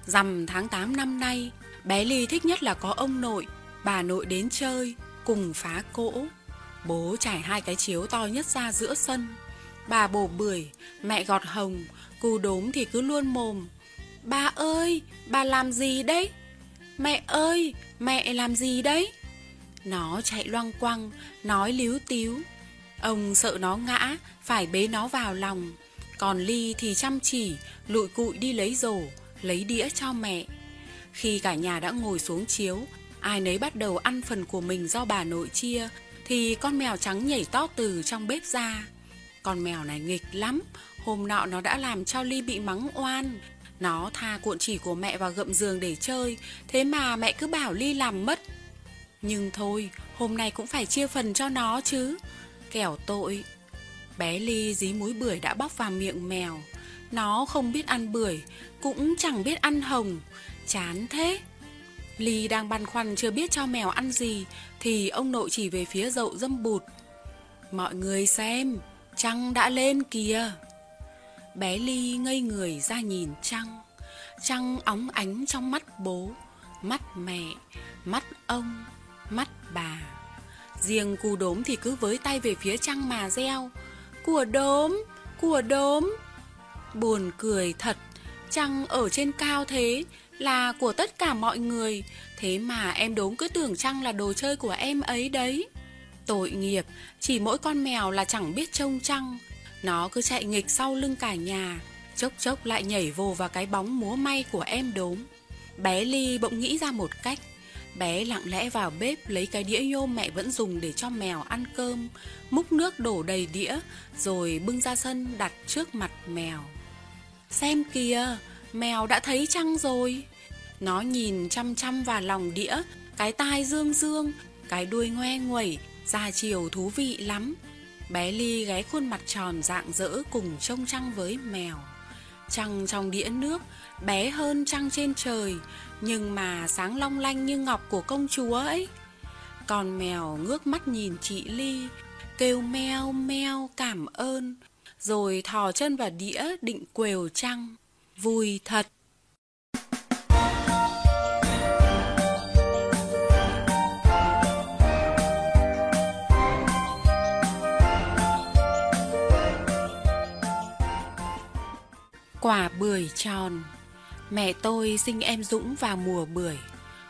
Rằm tháng 8 năm nay, bé Ly thích nhất là có ông nội, bà nội đến chơi, cùng phá cỗ. Bố trải hai cái chiếu to nhất ra giữa sân. Bà bổ bưởi, mẹ gọt hồng, cù đốm thì cứ luôn mồm. Bà ơi, bà làm gì đấy? Mẹ ơi, mẹ làm gì đấy? Nó chạy loang quăng, nói líu tíu. Ông sợ nó ngã, phải bế nó vào lòng. Còn Ly thì chăm chỉ, lụi cụi đi lấy rổ, lấy đĩa cho mẹ. Khi cả nhà đã ngồi xuống chiếu, ai nấy bắt đầu ăn phần của mình do bà nội chia, thì con mèo trắng nhảy tót từ trong bếp ra. Con mèo này nghịch lắm, hôm nọ nó đã làm cho Ly bị mắng oan. Nó tha cuộn chỉ của mẹ vào gậm giường để chơi, thế mà mẹ cứ bảo Ly làm mất. Nhưng thôi, hôm nay cũng phải chia phần cho nó chứ. Kẻo tội. Bé Ly dí muối bưởi đã bóc vào miệng mèo. Nó không biết ăn bưởi, cũng chẳng biết ăn hồng. Chán thế. Ly đang băn khoăn chưa biết cho mèo ăn gì, thì ông nội chỉ về phía dậu dâm bụt. Mọi người xem, trăng đã lên kìa. Bé Ly ngây người ra nhìn trăng. Trăng óng ánh trong mắt bố, mắt mẹ, mắt ông, mắt bà. Riêng cu đốm thì cứ với tay về phía trăng mà reo. Của đốm, của đốm. Buồn cười thật, trăng ở trên cao thế là của tất cả mọi người. Thế mà em đốm cứ tưởng trăng là đồ chơi của em ấy đấy. Tội nghiệp, chỉ mỗi con mèo là chẳng biết trông trăng. Nó cứ chạy nghịch sau lưng cả nhà, chốc chốc lại nhảy vồ vào cái bóng múa may của em đốm. Bé Ly bỗng nghĩ ra một cách. Bé lặng lẽ vào bếp lấy cái đĩa nhôm mẹ vẫn dùng để cho mèo ăn cơm, múc nước đổ đầy đĩa, rồi bưng ra sân đặt trước mặt mèo. Xem kìa, mèo đã thấy trăng rồi. Nó nhìn chăm chăm vào lòng đĩa, cái tai dương dương, cái đuôi ngoe nguẩy, ra chiều thú vị lắm. Bé Ly ghé khuôn mặt tròn dạng dỡ cùng trông trăng với mèo. Trăng trong đĩa nước, bé hơn trăng trên trời, nhưng mà sáng long lanh như ngọc của công chúa ấy. Còn mèo ngước mắt nhìn chị Ly, kêu meo meo cảm ơn, rồi thò chân vào đĩa định quều trăng. Vui thật! Quả bưởi tròn Mẹ tôi sinh em Dũng vào mùa bưởi.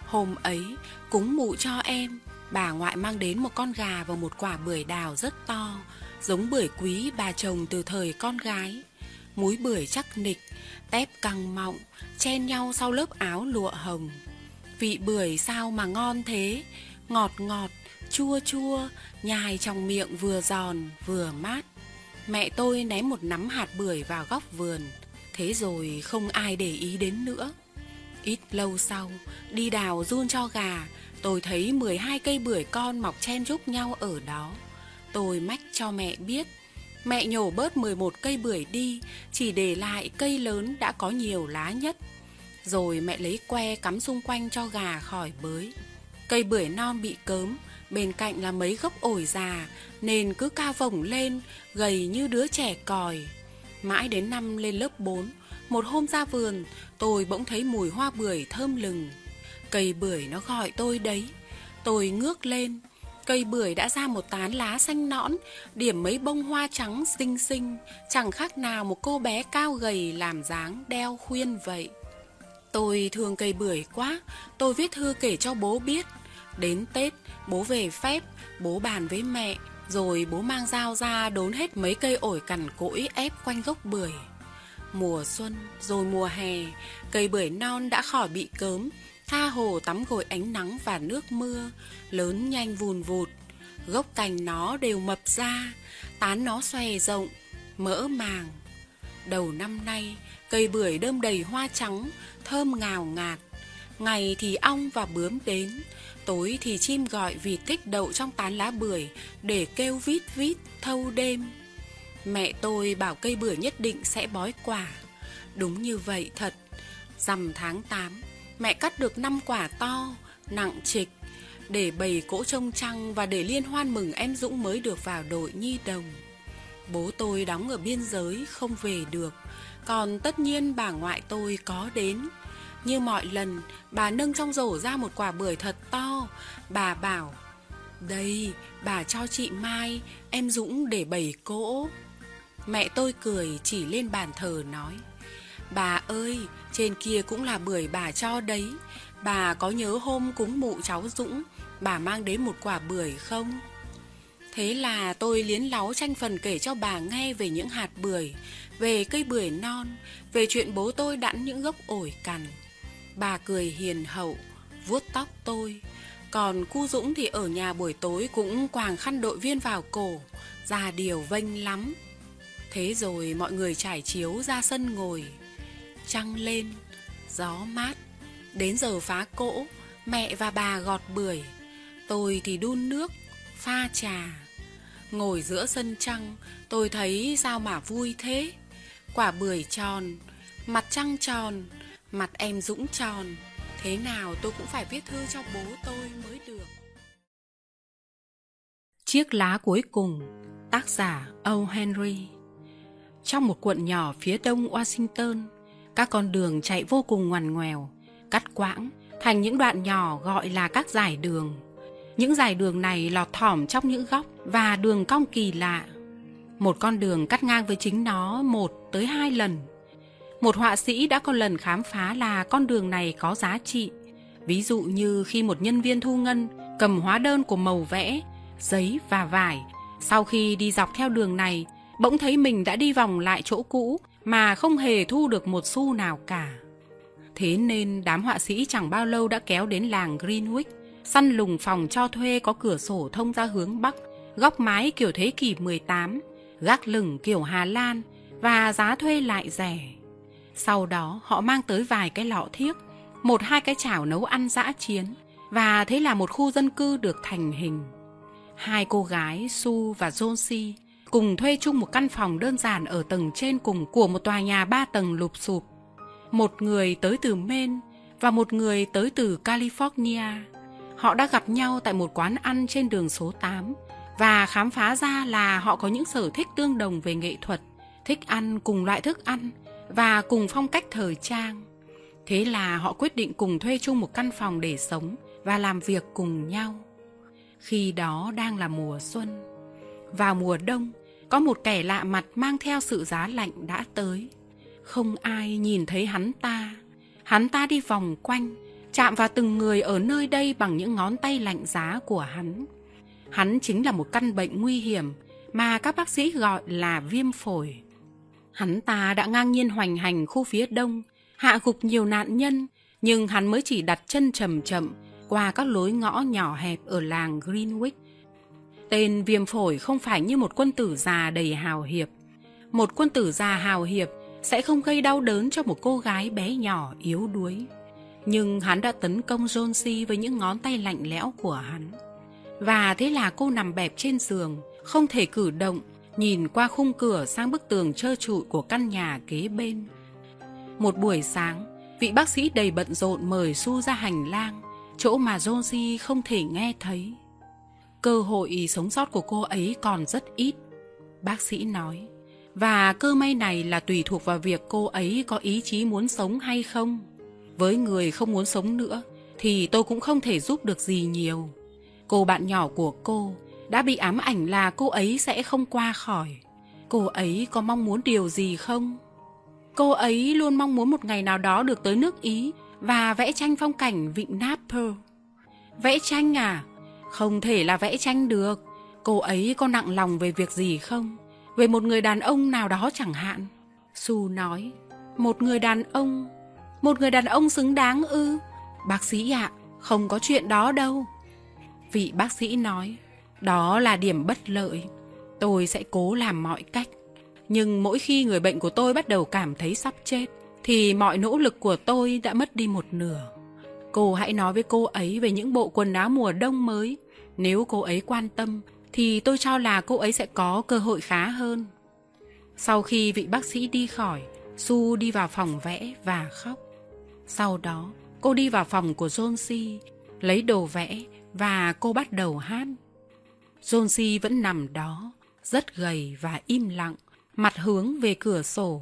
Hôm ấy, cúng mụ cho em, Bà ngoại mang đến một con gà và một quả bưởi đào rất to, Giống bưởi quý bà trồng từ thời con gái. Múi bưởi chắc nịch, Tép căng mọng, Chen nhau sau lớp áo lụa hồng. Vị bưởi sao mà ngon thế? Ngọt ngọt, Chua chua, Nhai trong miệng vừa giòn vừa mát. Mẹ tôi ném một nắm hạt bưởi vào góc vườn. Thế rồi không ai để ý đến nữa Ít lâu sau, đi đào run cho gà, tôi thấy 12 cây bưởi con mọc chen chúc nhau ở đó. Tôi mách cho mẹ biết. Mẹ nhổ bớt 11 cây bưởi đi, chỉ để lại cây lớn đã có nhiều lá nhất. Rồi mẹ lấy que cắm xung quanh cho gà khỏi bới. Cây bưởi non bị cớm, bên cạnh là mấy gốc ổi già, nên cứ cao vổng lên, gầy như đứa trẻ còi. Mãi đến năm lên lớp 4, một hôm ra vườn, tôi bỗng thấy mùi hoa bưởi thơm lừng. Cây bưởi nó gọi tôi đấy. Tôi ngước lên, cây bưởi đã ra một tán lá xanh nõn, điểm mấy bông hoa trắng xinh xinh, chẳng khác nào một cô bé cao gầy làm dáng đeo khuyên vậy. Tôi thương cây bưởi quá, tôi viết thư kể cho bố biết. Đến Tết, bố về phép, bố bàn với mẹ, rồi bố mang dao ra đốn hết mấy cây ổi cằn cỗi ép quanh gốc bưởi. Mùa xuân, rồi mùa hè, cây bưởi non đã khỏi bị cớm, tha hồ tắm gội ánh nắng và nước mưa, lớn nhanh vùn vụt. Gốc cành nó đều mập ra, tán nó xòe rộng, mỡ màng. Đầu năm nay, cây bưởi đơm đầy hoa trắng, thơm ngào ngạt. Ngày thì ong và bướm đến, tối thì chim gọi vì thích đậu trong tán lá bưởi để kêu vít vít thâu đêm. Mẹ tôi bảo cây bưởi nhất định sẽ bói quả. Đúng như vậy thật. Rằm tháng 8, mẹ cắt được 5 quả to, nặng trịch, để bày cỗ trông trăng và để liên hoan mừng em Dũng mới được vào đội nhi đồng. Bố tôi đóng ở biên giới, không về được. Còn tất nhiên bà ngoại tôi có đến. Như mọi lần, bà nâng trong rổ ra một quả bưởi thật to. Bà bảo, đây, bà cho chị Mai, em Dũng để bày cỗ. Mẹ tôi cười chỉ lên bàn thờ nói Bà ơi, trên kia cũng là bưởi bà cho đấy Bà có nhớ hôm cúng mụ cháu Dũng Bà mang đến một quả bưởi không? Thế là tôi liến láu tranh phần kể cho bà nghe về những hạt bưởi Về cây bưởi non Về chuyện bố tôi đẵn những gốc ổi cằn Bà cười hiền hậu vuốt tóc tôi. Còn cu Dũng thì ở nhà buổi tối cũng quàng khăn đội viên vào cổ Già điều vênh lắm. Thế rồi mọi người trải chiếu ra sân ngồi. Trăng lên, gió mát. Đến giờ phá cỗ, mẹ và bà gọt bưởi. Tôi thì đun nước, pha trà. Ngồi giữa sân trăng, tôi thấy sao mà vui thế. Quả bưởi tròn, mặt trăng tròn, mặt em Dũng tròn Thế nào tôi cũng phải viết thư cho bố tôi mới được Chiếc lá cuối cùng Tác giả O. Henry trong một quận nhỏ phía đông Washington, các con đường chạy vô cùng ngoằn ngoèo, cắt quãng thành những đoạn nhỏ gọi là các giải đường. Những giải đường này lọt thỏm trong những góc và đường cong kỳ lạ. Một con đường cắt ngang với chính nó một tới hai lần. Một họa sĩ đã có lần khám phá là con đường này có giá trị. Ví dụ như khi một nhân viên thu ngân cầm hóa đơn của màu vẽ, giấy và vải. Sau khi đi dọc theo đường này, bỗng thấy mình đã đi vòng lại chỗ cũ mà không hề thu được một xu nào cả. Thế nên đám họa sĩ chẳng bao lâu đã kéo đến làng Greenwich, săn lùng phòng cho thuê có cửa sổ thông ra hướng Bắc, góc mái kiểu thế kỷ 18, gác lửng kiểu Hà Lan và giá thuê lại rẻ. Sau đó họ mang tới vài cái lọ thiếc, một hai cái chảo nấu ăn dã chiến và thế là một khu dân cư được thành hình. Hai cô gái Sue và Josie cùng thuê chung một căn phòng đơn giản ở tầng trên cùng của một tòa nhà ba tầng lụp sụp. Một người tới từ Maine và một người tới từ California. Họ đã gặp nhau tại một quán ăn trên đường số 8 và khám phá ra là họ có những sở thích tương đồng về nghệ thuật, thích ăn cùng loại thức ăn và cùng phong cách thời trang. Thế là họ quyết định cùng thuê chung một căn phòng để sống và làm việc cùng nhau. Khi đó đang là mùa xuân. Vào mùa đông, có một kẻ lạ mặt mang theo sự giá lạnh đã tới. Không ai nhìn thấy hắn ta. Hắn ta đi vòng quanh, chạm vào từng người ở nơi đây bằng những ngón tay lạnh giá của hắn. Hắn chính là một căn bệnh nguy hiểm mà các bác sĩ gọi là viêm phổi. Hắn ta đã ngang nhiên hoành hành khu phía đông, hạ gục nhiều nạn nhân, nhưng hắn mới chỉ đặt chân chậm chậm qua các lối ngõ nhỏ hẹp ở làng Greenwich Tên viêm phổi không phải như một quân tử già đầy hào hiệp. Một quân tử già hào hiệp sẽ không gây đau đớn cho một cô gái bé nhỏ yếu đuối. Nhưng hắn đã tấn công Jonesy với những ngón tay lạnh lẽo của hắn. Và thế là cô nằm bẹp trên giường, không thể cử động, nhìn qua khung cửa sang bức tường trơ trụi của căn nhà kế bên. Một buổi sáng, vị bác sĩ đầy bận rộn mời Su ra hành lang, chỗ mà josie không thể nghe thấy. Cơ hội sống sót của cô ấy còn rất ít, bác sĩ nói. Và cơ may này là tùy thuộc vào việc cô ấy có ý chí muốn sống hay không. Với người không muốn sống nữa, thì tôi cũng không thể giúp được gì nhiều. Cô bạn nhỏ của cô đã bị ám ảnh là cô ấy sẽ không qua khỏi. Cô ấy có mong muốn điều gì không? Cô ấy luôn mong muốn một ngày nào đó được tới nước Ý và vẽ tranh phong cảnh vịnh Naples. Vẽ tranh à? Không thể là vẽ tranh được. Cô ấy có nặng lòng về việc gì không? Về một người đàn ông nào đó chẳng hạn. Su nói, một người đàn ông, một người đàn ông xứng đáng ư? Bác sĩ ạ, à, không có chuyện đó đâu. Vị bác sĩ nói, đó là điểm bất lợi. Tôi sẽ cố làm mọi cách. Nhưng mỗi khi người bệnh của tôi bắt đầu cảm thấy sắp chết, thì mọi nỗ lực của tôi đã mất đi một nửa. Cô hãy nói với cô ấy về những bộ quần áo mùa đông mới. Nếu cô ấy quan tâm, thì tôi cho là cô ấy sẽ có cơ hội khá hơn. Sau khi vị bác sĩ đi khỏi, Su đi vào phòng vẽ và khóc. Sau đó, cô đi vào phòng của John lấy đồ vẽ và cô bắt đầu hát. Jonesy vẫn nằm đó, rất gầy và im lặng, mặt hướng về cửa sổ.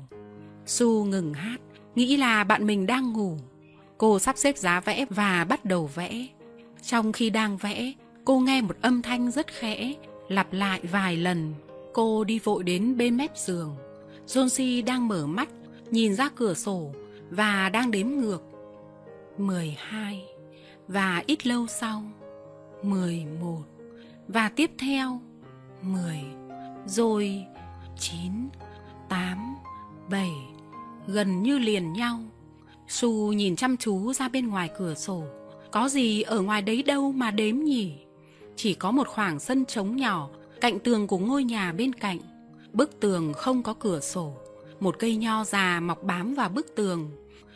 Su ngừng hát, nghĩ là bạn mình đang ngủ. Cô sắp xếp giá vẽ và bắt đầu vẽ. Trong khi đang vẽ, cô nghe một âm thanh rất khẽ, lặp lại vài lần. Cô đi vội đến bên mép giường. Jonesy đang mở mắt, nhìn ra cửa sổ và đang đếm ngược. 12 và ít lâu sau 11 và tiếp theo 10 rồi 9 8 7 gần như liền nhau. Su nhìn chăm chú ra bên ngoài cửa sổ. Có gì ở ngoài đấy đâu mà đếm nhỉ? Chỉ có một khoảng sân trống nhỏ cạnh tường của ngôi nhà bên cạnh. Bức tường không có cửa sổ. Một cây nho già mọc bám vào bức tường.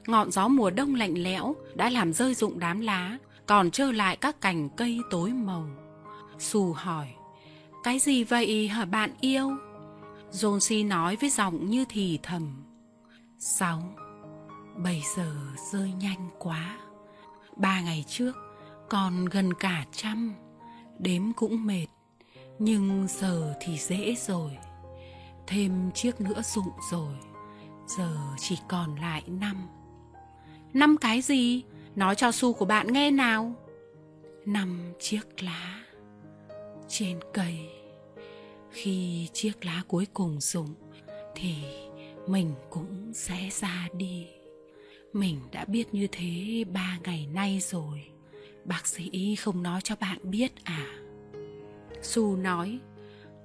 Ngọn gió mùa đông lạnh lẽo đã làm rơi rụng đám lá, còn trơ lại các cành cây tối màu. Su hỏi, cái gì vậy hả bạn yêu? Jonesy nói với giọng như thì thầm. Sáu, bây giờ rơi nhanh quá. Ba ngày trước, còn gần cả trăm, đếm cũng mệt, nhưng giờ thì dễ rồi. Thêm chiếc nữa dụng rồi, giờ chỉ còn lại năm. Năm cái gì? Nói cho su của bạn nghe nào. Năm chiếc lá trên cây. Khi chiếc lá cuối cùng rụng thì mình cũng sẽ ra đi. Mình đã biết như thế ba ngày nay rồi. Bác sĩ không nói cho bạn biết à? Su nói,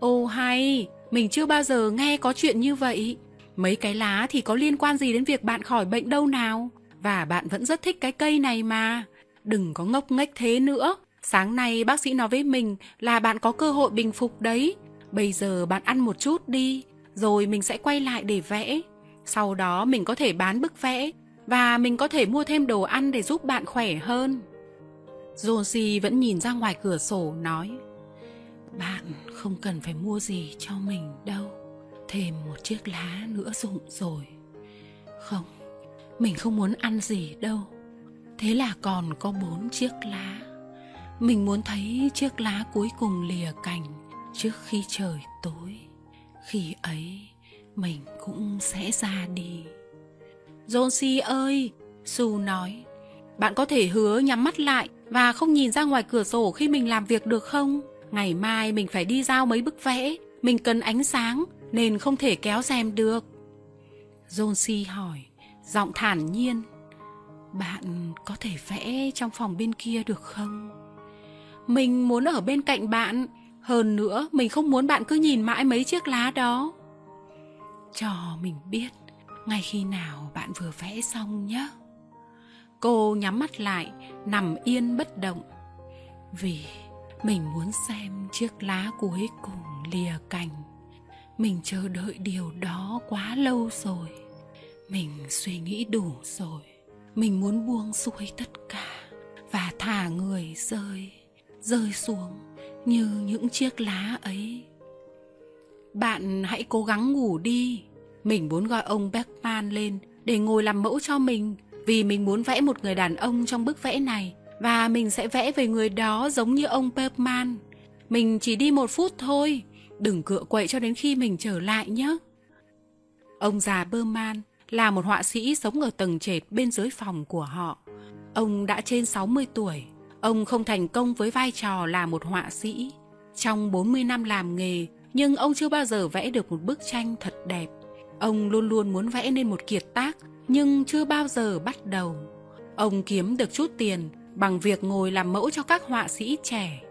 ô hay, mình chưa bao giờ nghe có chuyện như vậy. Mấy cái lá thì có liên quan gì đến việc bạn khỏi bệnh đâu nào? Và bạn vẫn rất thích cái cây này mà. Đừng có ngốc nghếch thế nữa. Sáng nay bác sĩ nói với mình là bạn có cơ hội bình phục đấy. Bây giờ bạn ăn một chút đi, rồi mình sẽ quay lại để vẽ. Sau đó mình có thể bán bức vẽ và mình có thể mua thêm đồ ăn để giúp bạn khỏe hơn. Josie vẫn nhìn ra ngoài cửa sổ nói Bạn không cần phải mua gì cho mình đâu Thêm một chiếc lá nữa dụng rồi Không, mình không muốn ăn gì đâu Thế là còn có bốn chiếc lá mình muốn thấy chiếc lá cuối cùng lìa cành Trước khi trời tối. Khi ấy, mình cũng sẽ ra đi. Jonesy ơi Su nói, Bạn có thể hứa nhắm mắt lại Và không nhìn ra ngoài cửa sổ khi mình làm việc được không? Ngày mai mình phải đi giao mấy bức vẽ. Mình cần ánh sáng Nên không thể kéo rèm được. Jonesy hỏi, Giọng thản nhiên, Bạn có thể vẽ trong phòng bên kia được không? Mình muốn ở bên cạnh bạn. Hơn nữa, mình không muốn bạn cứ nhìn mãi mấy chiếc lá đó. Cho mình biết, ngay khi nào bạn vừa vẽ xong nhé. Cô nhắm mắt lại, nằm yên bất động. Vì mình muốn xem chiếc lá cuối cùng lìa cành. Mình chờ đợi điều đó quá lâu rồi. Mình suy nghĩ đủ rồi. Mình muốn buông xuôi tất cả và thả người rơi rơi xuống như những chiếc lá ấy. Bạn hãy cố gắng ngủ đi. Mình muốn gọi ông beckman lên để ngồi làm mẫu cho mình, vì mình muốn vẽ một người đàn ông trong bức vẽ này, và mình sẽ vẽ về người đó giống như ông beckman. Mình chỉ đi một phút thôi, đừng cựa quậy cho đến khi mình trở lại nhé. Ông già berman là một họa sĩ sống ở tầng trệt bên dưới phòng của họ. Ông đã trên 60 tuổi ông không thành công với vai trò là một họa sĩ. Trong 40 năm làm nghề, nhưng ông chưa bao giờ vẽ được một bức tranh thật đẹp. Ông luôn luôn muốn vẽ nên một kiệt tác, nhưng chưa bao giờ bắt đầu. Ông kiếm được chút tiền bằng việc ngồi làm mẫu cho các họa sĩ trẻ.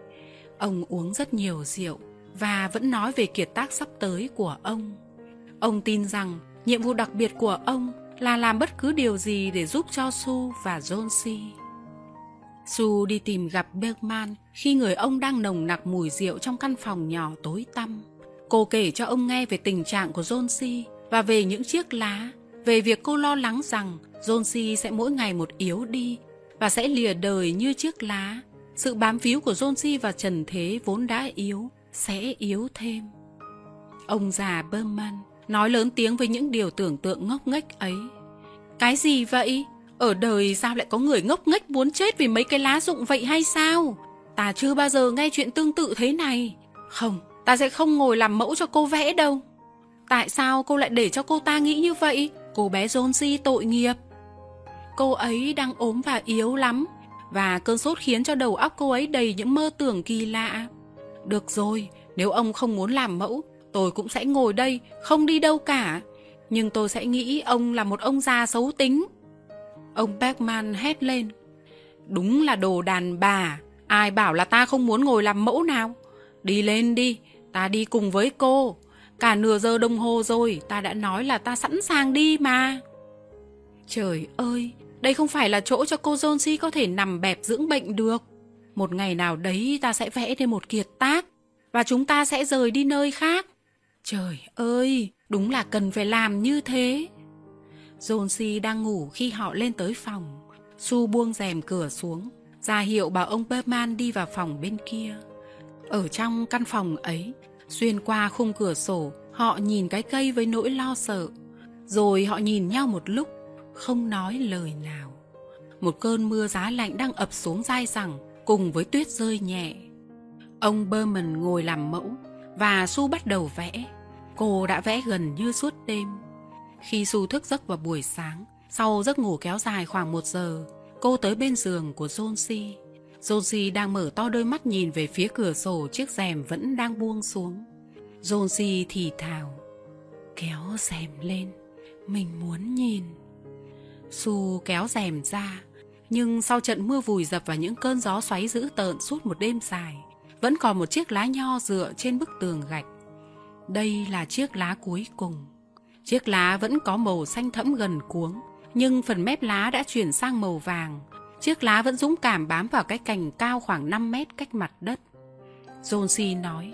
Ông uống rất nhiều rượu và vẫn nói về kiệt tác sắp tới của ông. Ông tin rằng nhiệm vụ đặc biệt của ông là làm bất cứ điều gì để giúp cho su và jonesy su đi tìm gặp bergman khi người ông đang nồng nặc mùi rượu trong căn phòng nhỏ tối tăm. Cô kể cho ông nghe về tình trạng của jonesy và về những chiếc lá, về việc cô lo lắng rằng jonesy sẽ mỗi ngày một yếu đi và sẽ lìa đời như chiếc lá. Sự bám víu của jonesy và trần thế vốn đã yếu, sẽ yếu thêm. Ông già berman nói lớn tiếng với những điều tưởng tượng ngốc nghếch ấy. Cái gì vậy? Ở đời sao lại có người ngốc nghếch muốn chết vì mấy cái lá rụng vậy hay sao? Ta chưa bao giờ nghe chuyện tương tự thế này. Không, ta sẽ không ngồi làm mẫu cho cô vẽ đâu. Tại sao cô lại để cho cô ta nghĩ như vậy? Cô bé jonesy tội nghiệp. Cô ấy đang ốm và yếu lắm, và cơn sốt khiến cho đầu óc cô ấy đầy những mơ tưởng kỳ lạ. Được rồi, nếu ông không muốn làm mẫu, tôi cũng sẽ ngồi đây, không đi đâu cả. Nhưng tôi sẽ nghĩ ông là một ông già xấu tính ông Bergman hét lên. Đúng là đồ đàn bà, ai bảo là ta không muốn ngồi làm mẫu nào? Đi lên đi, ta đi cùng với cô. Cả nửa giờ đồng hồ rồi, ta đã nói là ta sẵn sàng đi mà. Trời ơi, đây không phải là chỗ cho cô Jonesy có thể nằm bẹp dưỡng bệnh được. Một ngày nào đấy ta sẽ vẽ thêm một kiệt tác và chúng ta sẽ rời đi nơi khác. Trời ơi, đúng là cần phải làm như thế. Jonesy đang ngủ khi họ lên tới phòng. Su buông rèm cửa xuống, ra hiệu bảo ông Berman đi vào phòng bên kia. Ở trong căn phòng ấy, xuyên qua khung cửa sổ, họ nhìn cái cây với nỗi lo sợ. Rồi họ nhìn nhau một lúc, không nói lời nào. Một cơn mưa giá lạnh đang ập xuống dai rằng cùng với tuyết rơi nhẹ. Ông berman ngồi làm mẫu và su bắt đầu vẽ. Cô đã vẽ gần như suốt đêm khi su thức giấc vào buổi sáng, sau giấc ngủ kéo dài khoảng một giờ, cô tới bên giường của jonesy jonesy đang mở to đôi mắt nhìn về phía cửa sổ chiếc rèm vẫn đang buông xuống. Jonesy thì thào, kéo rèm lên, mình muốn nhìn. Su kéo rèm ra, nhưng sau trận mưa vùi dập và những cơn gió xoáy dữ tợn suốt một đêm dài, vẫn còn một chiếc lá nho dựa trên bức tường gạch. Đây là chiếc lá cuối cùng chiếc lá vẫn có màu xanh thẫm gần cuống, nhưng phần mép lá đã chuyển sang màu vàng. Chiếc lá vẫn dũng cảm bám vào cái cành cao khoảng 5 mét cách mặt đất. Jonesy nói,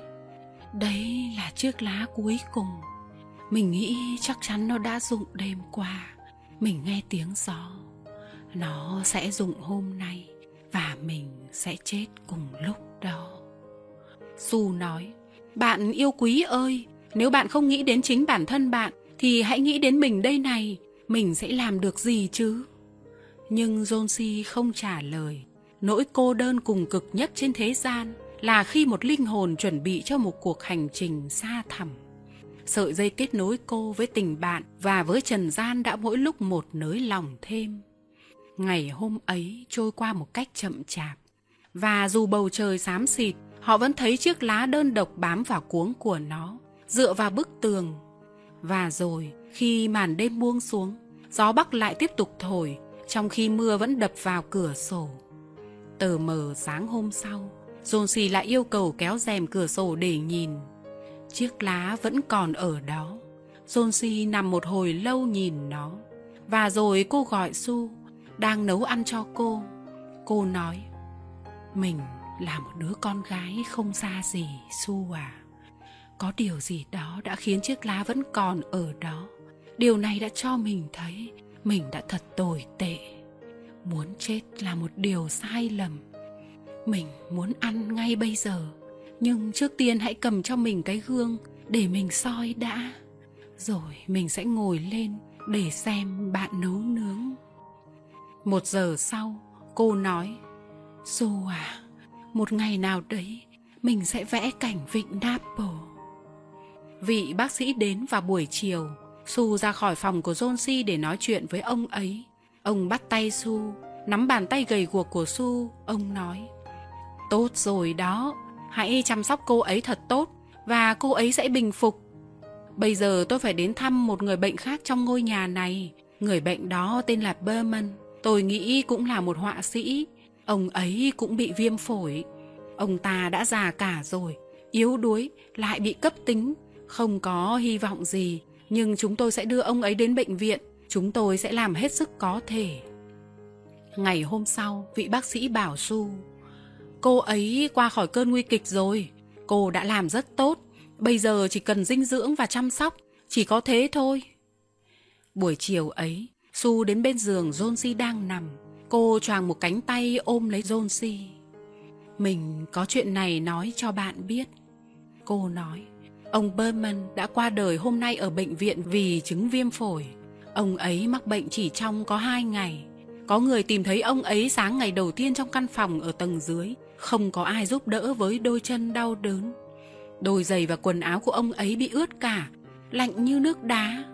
đấy là chiếc lá cuối cùng. Mình nghĩ chắc chắn nó đã rụng đêm qua. Mình nghe tiếng gió. Nó sẽ rụng hôm nay và mình sẽ chết cùng lúc đó. Su nói, bạn yêu quý ơi, nếu bạn không nghĩ đến chính bản thân bạn thì hãy nghĩ đến mình đây này, mình sẽ làm được gì chứ? Nhưng jonesy không trả lời. Nỗi cô đơn cùng cực nhất trên thế gian là khi một linh hồn chuẩn bị cho một cuộc hành trình xa thẳm. Sợi dây kết nối cô với tình bạn và với trần gian đã mỗi lúc một nới lòng thêm. Ngày hôm ấy trôi qua một cách chậm chạp. Và dù bầu trời xám xịt, họ vẫn thấy chiếc lá đơn độc bám vào cuống của nó, dựa vào bức tường và rồi, khi màn đêm buông xuống, gió bắc lại tiếp tục thổi, trong khi mưa vẫn đập vào cửa sổ. Tờ mờ sáng hôm sau, jonesy lại yêu cầu kéo rèm cửa sổ để nhìn. Chiếc lá vẫn còn ở đó. Jonesy nằm một hồi lâu nhìn nó. Và rồi cô gọi su đang nấu ăn cho cô. Cô nói, mình là một đứa con gái không xa gì su à có điều gì đó đã khiến chiếc lá vẫn còn ở đó. Điều này đã cho mình thấy mình đã thật tồi tệ. Muốn chết là một điều sai lầm. Mình muốn ăn ngay bây giờ, nhưng trước tiên hãy cầm cho mình cái gương để mình soi đã. Rồi mình sẽ ngồi lên để xem bạn nấu nướng. Một giờ sau, cô nói su à một ngày nào đấy mình sẽ vẽ cảnh vịnh Naples. Vị bác sĩ đến vào buổi chiều, Su ra khỏi phòng của Jonesy để nói chuyện với ông ấy. Ông bắt tay Su, nắm bàn tay gầy guộc của Su, ông nói Tốt rồi đó, hãy chăm sóc cô ấy thật tốt và cô ấy sẽ bình phục. Bây giờ tôi phải đến thăm một người bệnh khác trong ngôi nhà này. Người bệnh đó tên là Berman. Tôi nghĩ cũng là một họa sĩ. Ông ấy cũng bị viêm phổi. Ông ta đã già cả rồi, yếu đuối, lại bị cấp tính. Không có hy vọng gì, nhưng chúng tôi sẽ đưa ông ấy đến bệnh viện. Chúng tôi sẽ làm hết sức có thể. Ngày hôm sau, vị bác sĩ bảo Su Cô ấy qua khỏi cơn nguy kịch rồi. Cô đã làm rất tốt. Bây giờ chỉ cần dinh dưỡng và chăm sóc. Chỉ có thế thôi. Buổi chiều ấy, Su đến bên giường Jonesy đang nằm. Cô choàng một cánh tay ôm lấy Jonesy. Mình có chuyện này nói cho bạn biết. Cô nói, ông Berman đã qua đời hôm nay ở bệnh viện vì chứng viêm phổi. Ông ấy mắc bệnh chỉ trong có hai ngày. Có người tìm thấy ông ấy sáng ngày đầu tiên trong căn phòng ở tầng dưới. Không có ai giúp đỡ với đôi chân đau đớn. Đôi giày và quần áo của ông ấy bị ướt cả, lạnh như nước đá.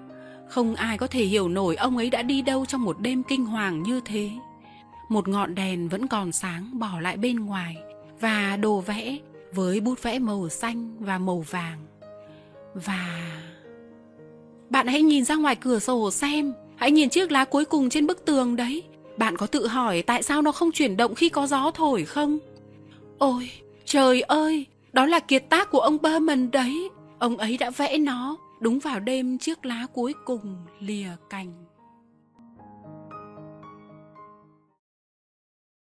Không ai có thể hiểu nổi ông ấy đã đi đâu trong một đêm kinh hoàng như thế. Một ngọn đèn vẫn còn sáng bỏ lại bên ngoài và đồ vẽ với bút vẽ màu xanh và màu vàng. Và... Bạn hãy nhìn ra ngoài cửa sổ xem, hãy nhìn chiếc lá cuối cùng trên bức tường đấy. Bạn có tự hỏi tại sao nó không chuyển động khi có gió thổi không? Ôi, trời ơi, đó là kiệt tác của ông Berman đấy. Ông ấy đã vẽ nó đúng vào đêm chiếc lá cuối cùng lìa cành.